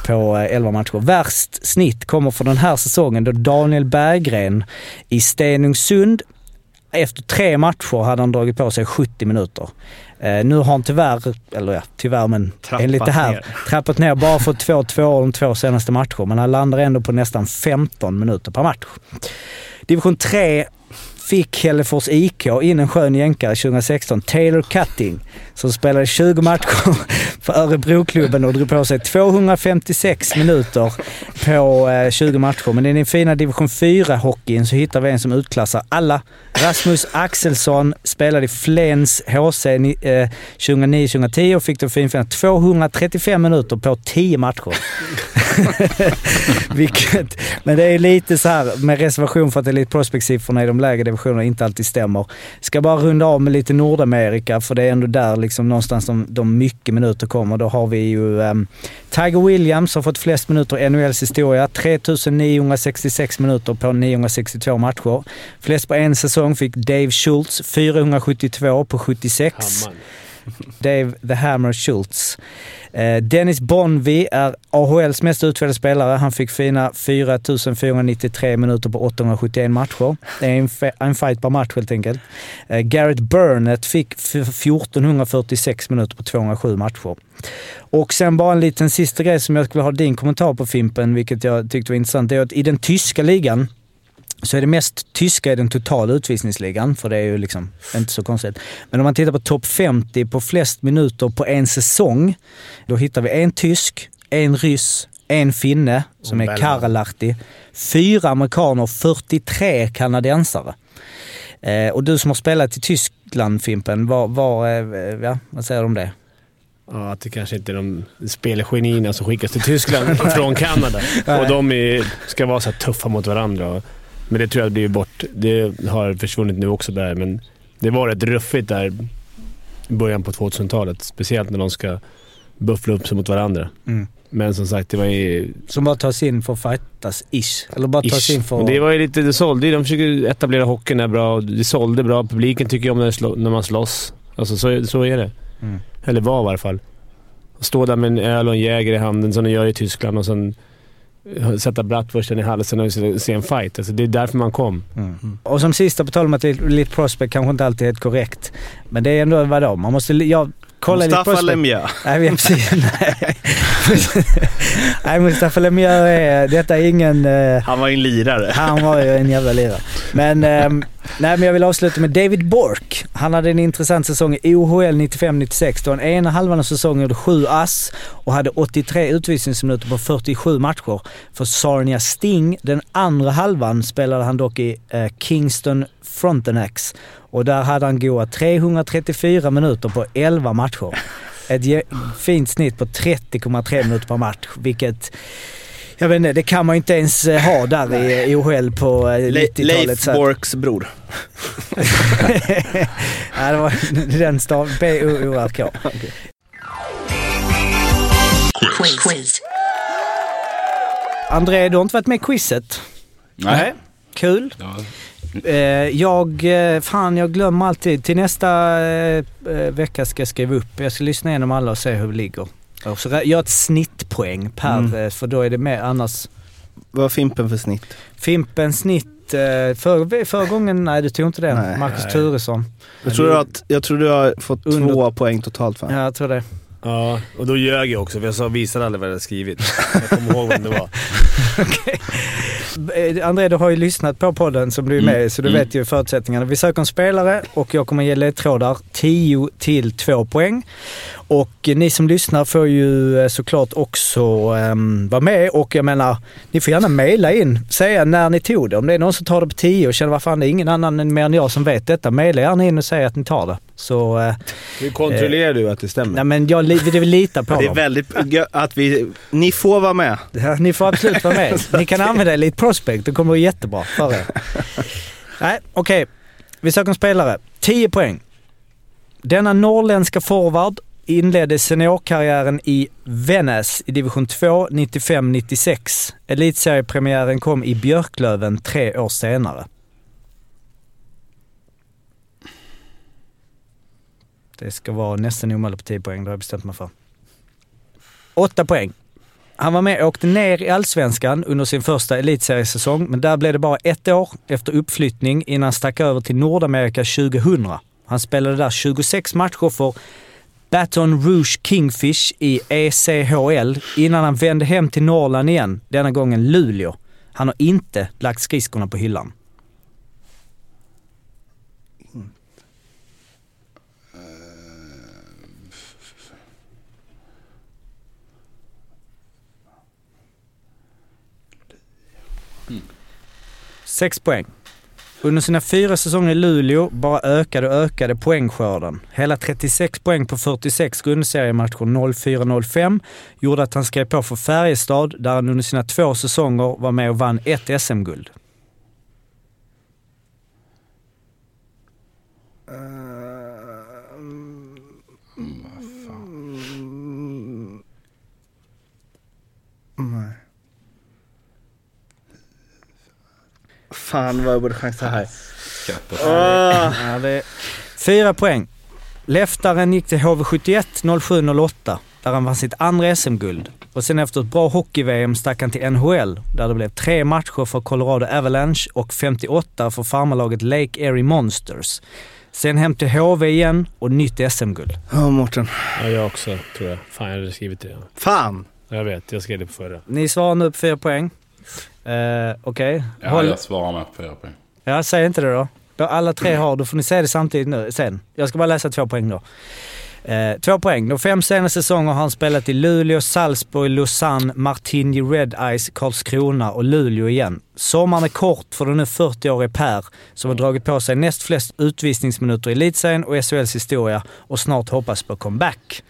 på eh, 11 matcher. Värst snitt kommer för den här säsongen då Daniel Berggren i Stenungsund efter tre matcher hade han dragit på sig 70 minuter. Eh, nu har han tyvärr, eller ja, tyvärr men Trappat enligt det här, ner. trappat ner. Bara fått två tvåor de två senaste matcherna, men han landar ändå på nästan 15 minuter per match. Division 3 fick Hällefors IK in en skön jänkare 2016, Taylor Cutting, som spelade 20 matcher för Örebroklubben och drog på sig 256 minuter på eh, 20 matcher. Men i den fina division 4-hockeyn så hittar vi en som utklassar alla. Rasmus Axelsson spelade i Flens HC 2009-2010 eh, och fick då finfina 235 minuter på 10 matcher. Vilket, men det är lite så här med reservation för att Elite Prospect-siffrorna i de lägre divisionerna inte alltid stämmer. Ska bara runda av med lite Nordamerika för det är ändå där liksom någonstans de, de mycket minuter kommer. Då har vi ju um, Tiger Williams har fått flest minuter i NHLs historia. 3966 minuter på 962 matcher. Flest på en säsong fick Dave Schultz, 472 på 76. Hammaren. Dave The Hammer Schultz. Eh, Dennis Bonvi är AHLs mest utfällda spelare. Han fick fina 4493 minuter på 871 matcher. Det är en, en fight per match helt enkelt. Eh, Garrett Burnett fick 1446 minuter på 207 matcher. Och sen bara en liten sista grej som jag skulle ha din kommentar på Fimpen, vilket jag tyckte var intressant. Det är att i den tyska ligan så är det mest tyska i den totala utvisningsligan, för det är ju liksom inte så konstigt. Men om man tittar på topp 50 på flest minuter på en säsong, då hittar vi en tysk, en ryss, en finne som är. Karalahti, fyra amerikaner, 43 kanadensare. Eh, och du som har spelat i Tyskland Fimpen, vad, vad, eh, ja, vad säger du om det? Ja, att det kanske inte är de spelgenierna som skickas till Tyskland från Kanada. Och de är, ska vara så tuffa mot varandra. Men det tror jag blir bort. Det har försvunnit nu också där, men det var rätt ruffigt där i början på 2000-talet. Speciellt när de ska buffla upp sig mot varandra. Mm. Men som sagt, det var ju... Som bara tar sig in för att fightas, ish. Eller bara tar sig in för Och det var ju lite... Det sålde ju. De försöker etablera hockeyn där bra. Det sålde bra. Publiken tycker om när, när man slåss. Alltså så, så är det. Mm. Eller var i varje fall. Stå där med en öl och en Jäger i handen som de gör i Tyskland och sen sätta bratwursten i halsen och se en fight. Alltså det är därför man kom. Mm. Och som sista, på tal om att Elite Prospect kanske inte alltid är helt korrekt. Men det är ändå, vadå? Man måste... Jag Elite Mustafa. Lemieux. Nej, precis. Nej. Nej, Mustafa Lemieux är... Detta är ingen... eh, Han var ju en lirare. han var ju en jävla lirare. Men, ehm, nej, men jag vill avsluta med David Bork. Han hade en intressant säsong i OHL 95-96 då han ena halvan av säsongen gjorde sju ass och hade 83 utvisningsminuter på 47 matcher för Sarnia Sting. Den andra halvan spelade han dock i eh, Kingston Frontenacs och där hade han goa 334 minuter på 11 matcher. Ett fint snitt på 30,3 minuter per match, vilket jag vet inte, det kan man ju inte ens eh, ha där i OHL på eh, Le- 90-talet. Leif så att- Borks bror. ja, det var den stav... B-O-O-R-K. Quiz. André, du har inte varit med i quizet. Nej. Kul. Ja. Eh, jag, eh, fan jag glömmer alltid. Till nästa eh, vecka ska jag skriva upp. Jag ska lyssna igenom alla och se hur det ligger. Och så gör ett snittpoäng per, Mm. för då är det med annars. Vad var Fimpen för snitt? Fimpen snitt, för, förra gången, nej du tog inte den. Nej. Marcus Nej. Turesson. Jag tror, att, jag tror du har fått Under- två poäng totalt va? Ja, jag tror det. Ja, och då ljög jag också för jag sa visade aldrig vad jag hade skrivit. Jag kommer ihåg vem det var. Eh, André, du har ju lyssnat på podden som du är med i, så du Mm. vet ju förutsättningarna. Vi söker en spelare och jag kommer ge ledtrådar 10 till 2 poäng. Och ni som lyssnar får ju eh, såklart också ehm, vara med och jag menar, ni får gärna mejla in, säga när ni tog det. Om det är någon som tar det på 10 och känner vad fan det är ingen annan än mer än jag som vet detta, mejla gärna in och säg att ni tar det. Så, eh, Hur kontrollerar du att det stämmer? nej men jag li- vill lita på Det är dem. väldigt att vi... Ni får vara med. Ja, ni får absolut vara med. Ni kan använda Elite Prospect, det kommer att gå jättebra för er. Nej, okej. Vi söker en spelare. 10 poäng. Denna norrländska forward inledde seniorkarriären i Vännäs i division 2 95-96. Elitseriepremiären kom i Björklöven tre år senare. Det ska vara nästan omöjligt på 10 poäng, det har jag bestämt mig för. 8 poäng. Han var med och åkte ner i Allsvenskan under sin första elitseriesäsong, men där blev det bara ett år efter uppflyttning innan han stack över till Nordamerika 2000. Han spelade där 26 matcher för Baton Rouge Kingfish i ECHL innan han vände hem till Norrland igen, denna gången Luleå. Han har inte lagt skridskorna på hyllan. Sex poäng. Under sina fyra säsonger i Luleå bara ökade och ökade poängskörden. Hela 36 poäng på 46 grundseriematcher 04-05 gjorde att han skrev på för Färjestad där han under sina två säsonger var med och vann ett SM-guld. Eh, Fan vad jag borde chansa här. Ja, det är fyra poäng. Leftaren gick till HV71 07-08 där han vann sitt andra SM-guld. Och sen efter ett bra hockey-VM stack han till NHL där det blev tre matcher för Colorado Avalanche och 58 för farmarlaget Lake Erie Monsters. Sen hem till HV igen och nytt SM-guld. Ja, Mårten. Ja, jag också tror jag. Fan, jag hade skrivit det. Fan! Jag vet, jag skrev det på förra. Ni svarar nu på fyra poäng. Eh, Okej. Ja, Håll- jag svarar med fyra poäng. Ja, säg inte det då. Alla tre har, då får ni säga det samtidigt nu, sen. Jag ska bara läsa två poäng då. Eh, två poäng. De fem senaste säsongerna har han spelat i Luleå, Salzburg, Lausanne, Martigny, Red Eyes, Karlskrona och Luleå igen. Sommaren är kort för den nu 40-årige Per som har dragit på sig näst flest utvisningsminuter i elitserien och SHLs historia och snart hoppas på comeback.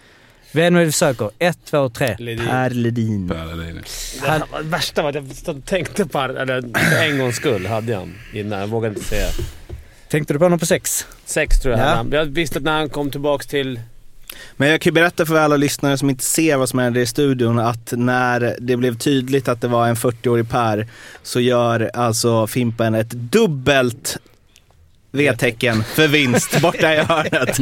Vem är det vi söker? Ett, två, tre. Per Ledin. Per Ledin. Det var- värsta var att jag tänkte på eller en gångs skull hade jag han innan. Jag vågade inte säga. Tänkte du på honom på sex? Sex tror jag Ja. Jag visste att när han kom tillbaks till... Men jag kan ju berätta för alla lyssnare som inte ser vad som händer i studion att när det blev tydligt att det var en 40-årig Per så gör alltså Fimpen ett dubbelt V-tecken för vinst borta i hörnet.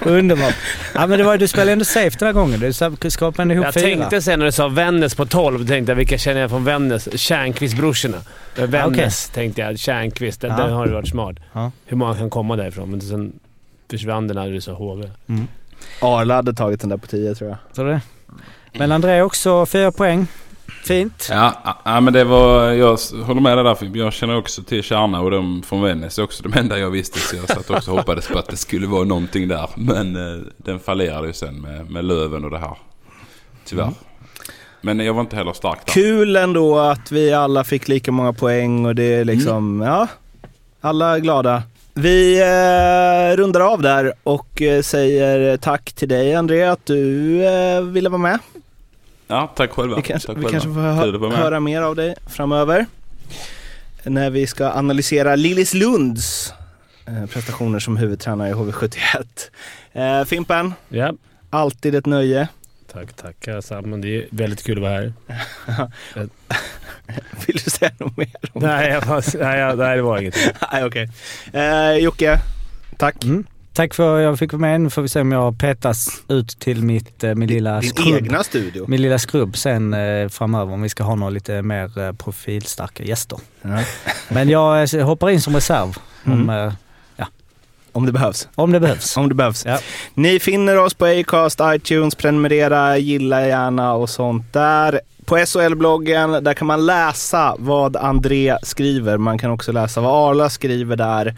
Underbart. Ja, men det var, du spelade ändå safe den här gången. Du skapade ihop Jag fyra. tänkte sen när du sa Vännäs på 12, tänkte jag vilka känner jag från Vännäs? Tjärnqvist-brorsorna. Vännäs tänkte jag. Tjärnqvist. Den, Ja. den har ju varit smart. Ja. Hur många kan komma därifrån? Men sen försvann den när du sa HV. Arla hade tagit den där på 10 tror jag. Så det. Men André också fyra poäng. Fint. Ja, ja, men det var... Jag håller med dig där. Jag känner också till Kärna och de från Vännäs också de enda jag visste. Så jag satt också och hoppades på att det skulle vara någonting där. Men eh, den fallerade ju sen med, med Löven och det här. Tyvärr. Mm. Men jag var inte heller stark där. Kul ändå att vi alla fick lika många poäng och det är liksom, ja, alla är glada. Vi eh, rundar av där och eh, säger tack till dig André att du eh, ville vara med. Ja, tack själva. Vi kanske, tack vi själva. kanske får hö- höra mer av dig framöver. När vi ska analysera Lillis Lunds eh, prestationer som huvudtränare i HV71. Eh, Fimpen, Ja. alltid ett nöje. Tack, tackar Sam. Det är väldigt kul att vara här. Vill du säga något mer? om nej, jag, nej, jag, nej, det var inget. Nej, okej. Eh, Jocke, tack. Mm. Tack för att jag fick vara med. Nu får vi se om jag petas ut till mitt, eh, min lilla Din skrubb. egna studio. Min lilla skrubb sen eh, framöver om vi ska ha några lite mer eh, profilstarka gäster. Ja. Men jag hoppar in som reserv om, Mm. eh, Om det behövs. om det behövs. Om det behövs. Ja. Ni finner oss på Acast, iTunes, prenumerera, gilla gärna och sånt där. På SHL-bloggen, där kan man läsa vad André skriver. Man kan också läsa vad Arla skriver där.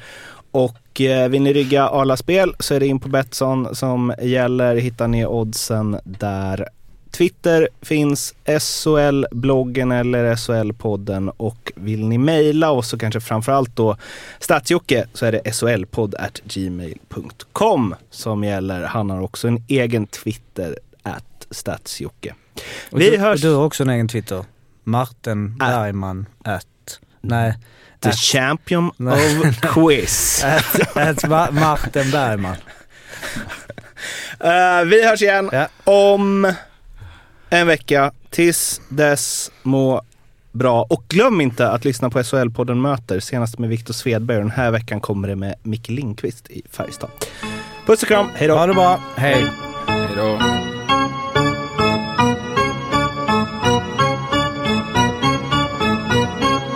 Och eh, vill ni rygga Arla-spel så är det in på Betsson som gäller. Hittar ni oddsen där. Twitter finns SHL-bloggen eller SHL-podden och vill ni mejla oss så kanske framförallt då Stadsjocke så är det solpodd at gmail.com som gäller. Han har också en egen Twitter at Stadsjocke. Och Vi du, hörs. och du har också en egen Twitter. Martin Äh. Bergman at... Nej. The At- champion Nej. of quiz. Ma- Martin Bergman. Eh, vi hörs igen Ja. om en vecka. Tills dess, må bra. Och glöm inte att lyssna på SHL-podden Möter, senast med Viktor Svedberg. Den här veckan kommer det med Micke Lindqvist i Färjestad. Puss och kram, hej då! Ha det bra. Hej. Hej då.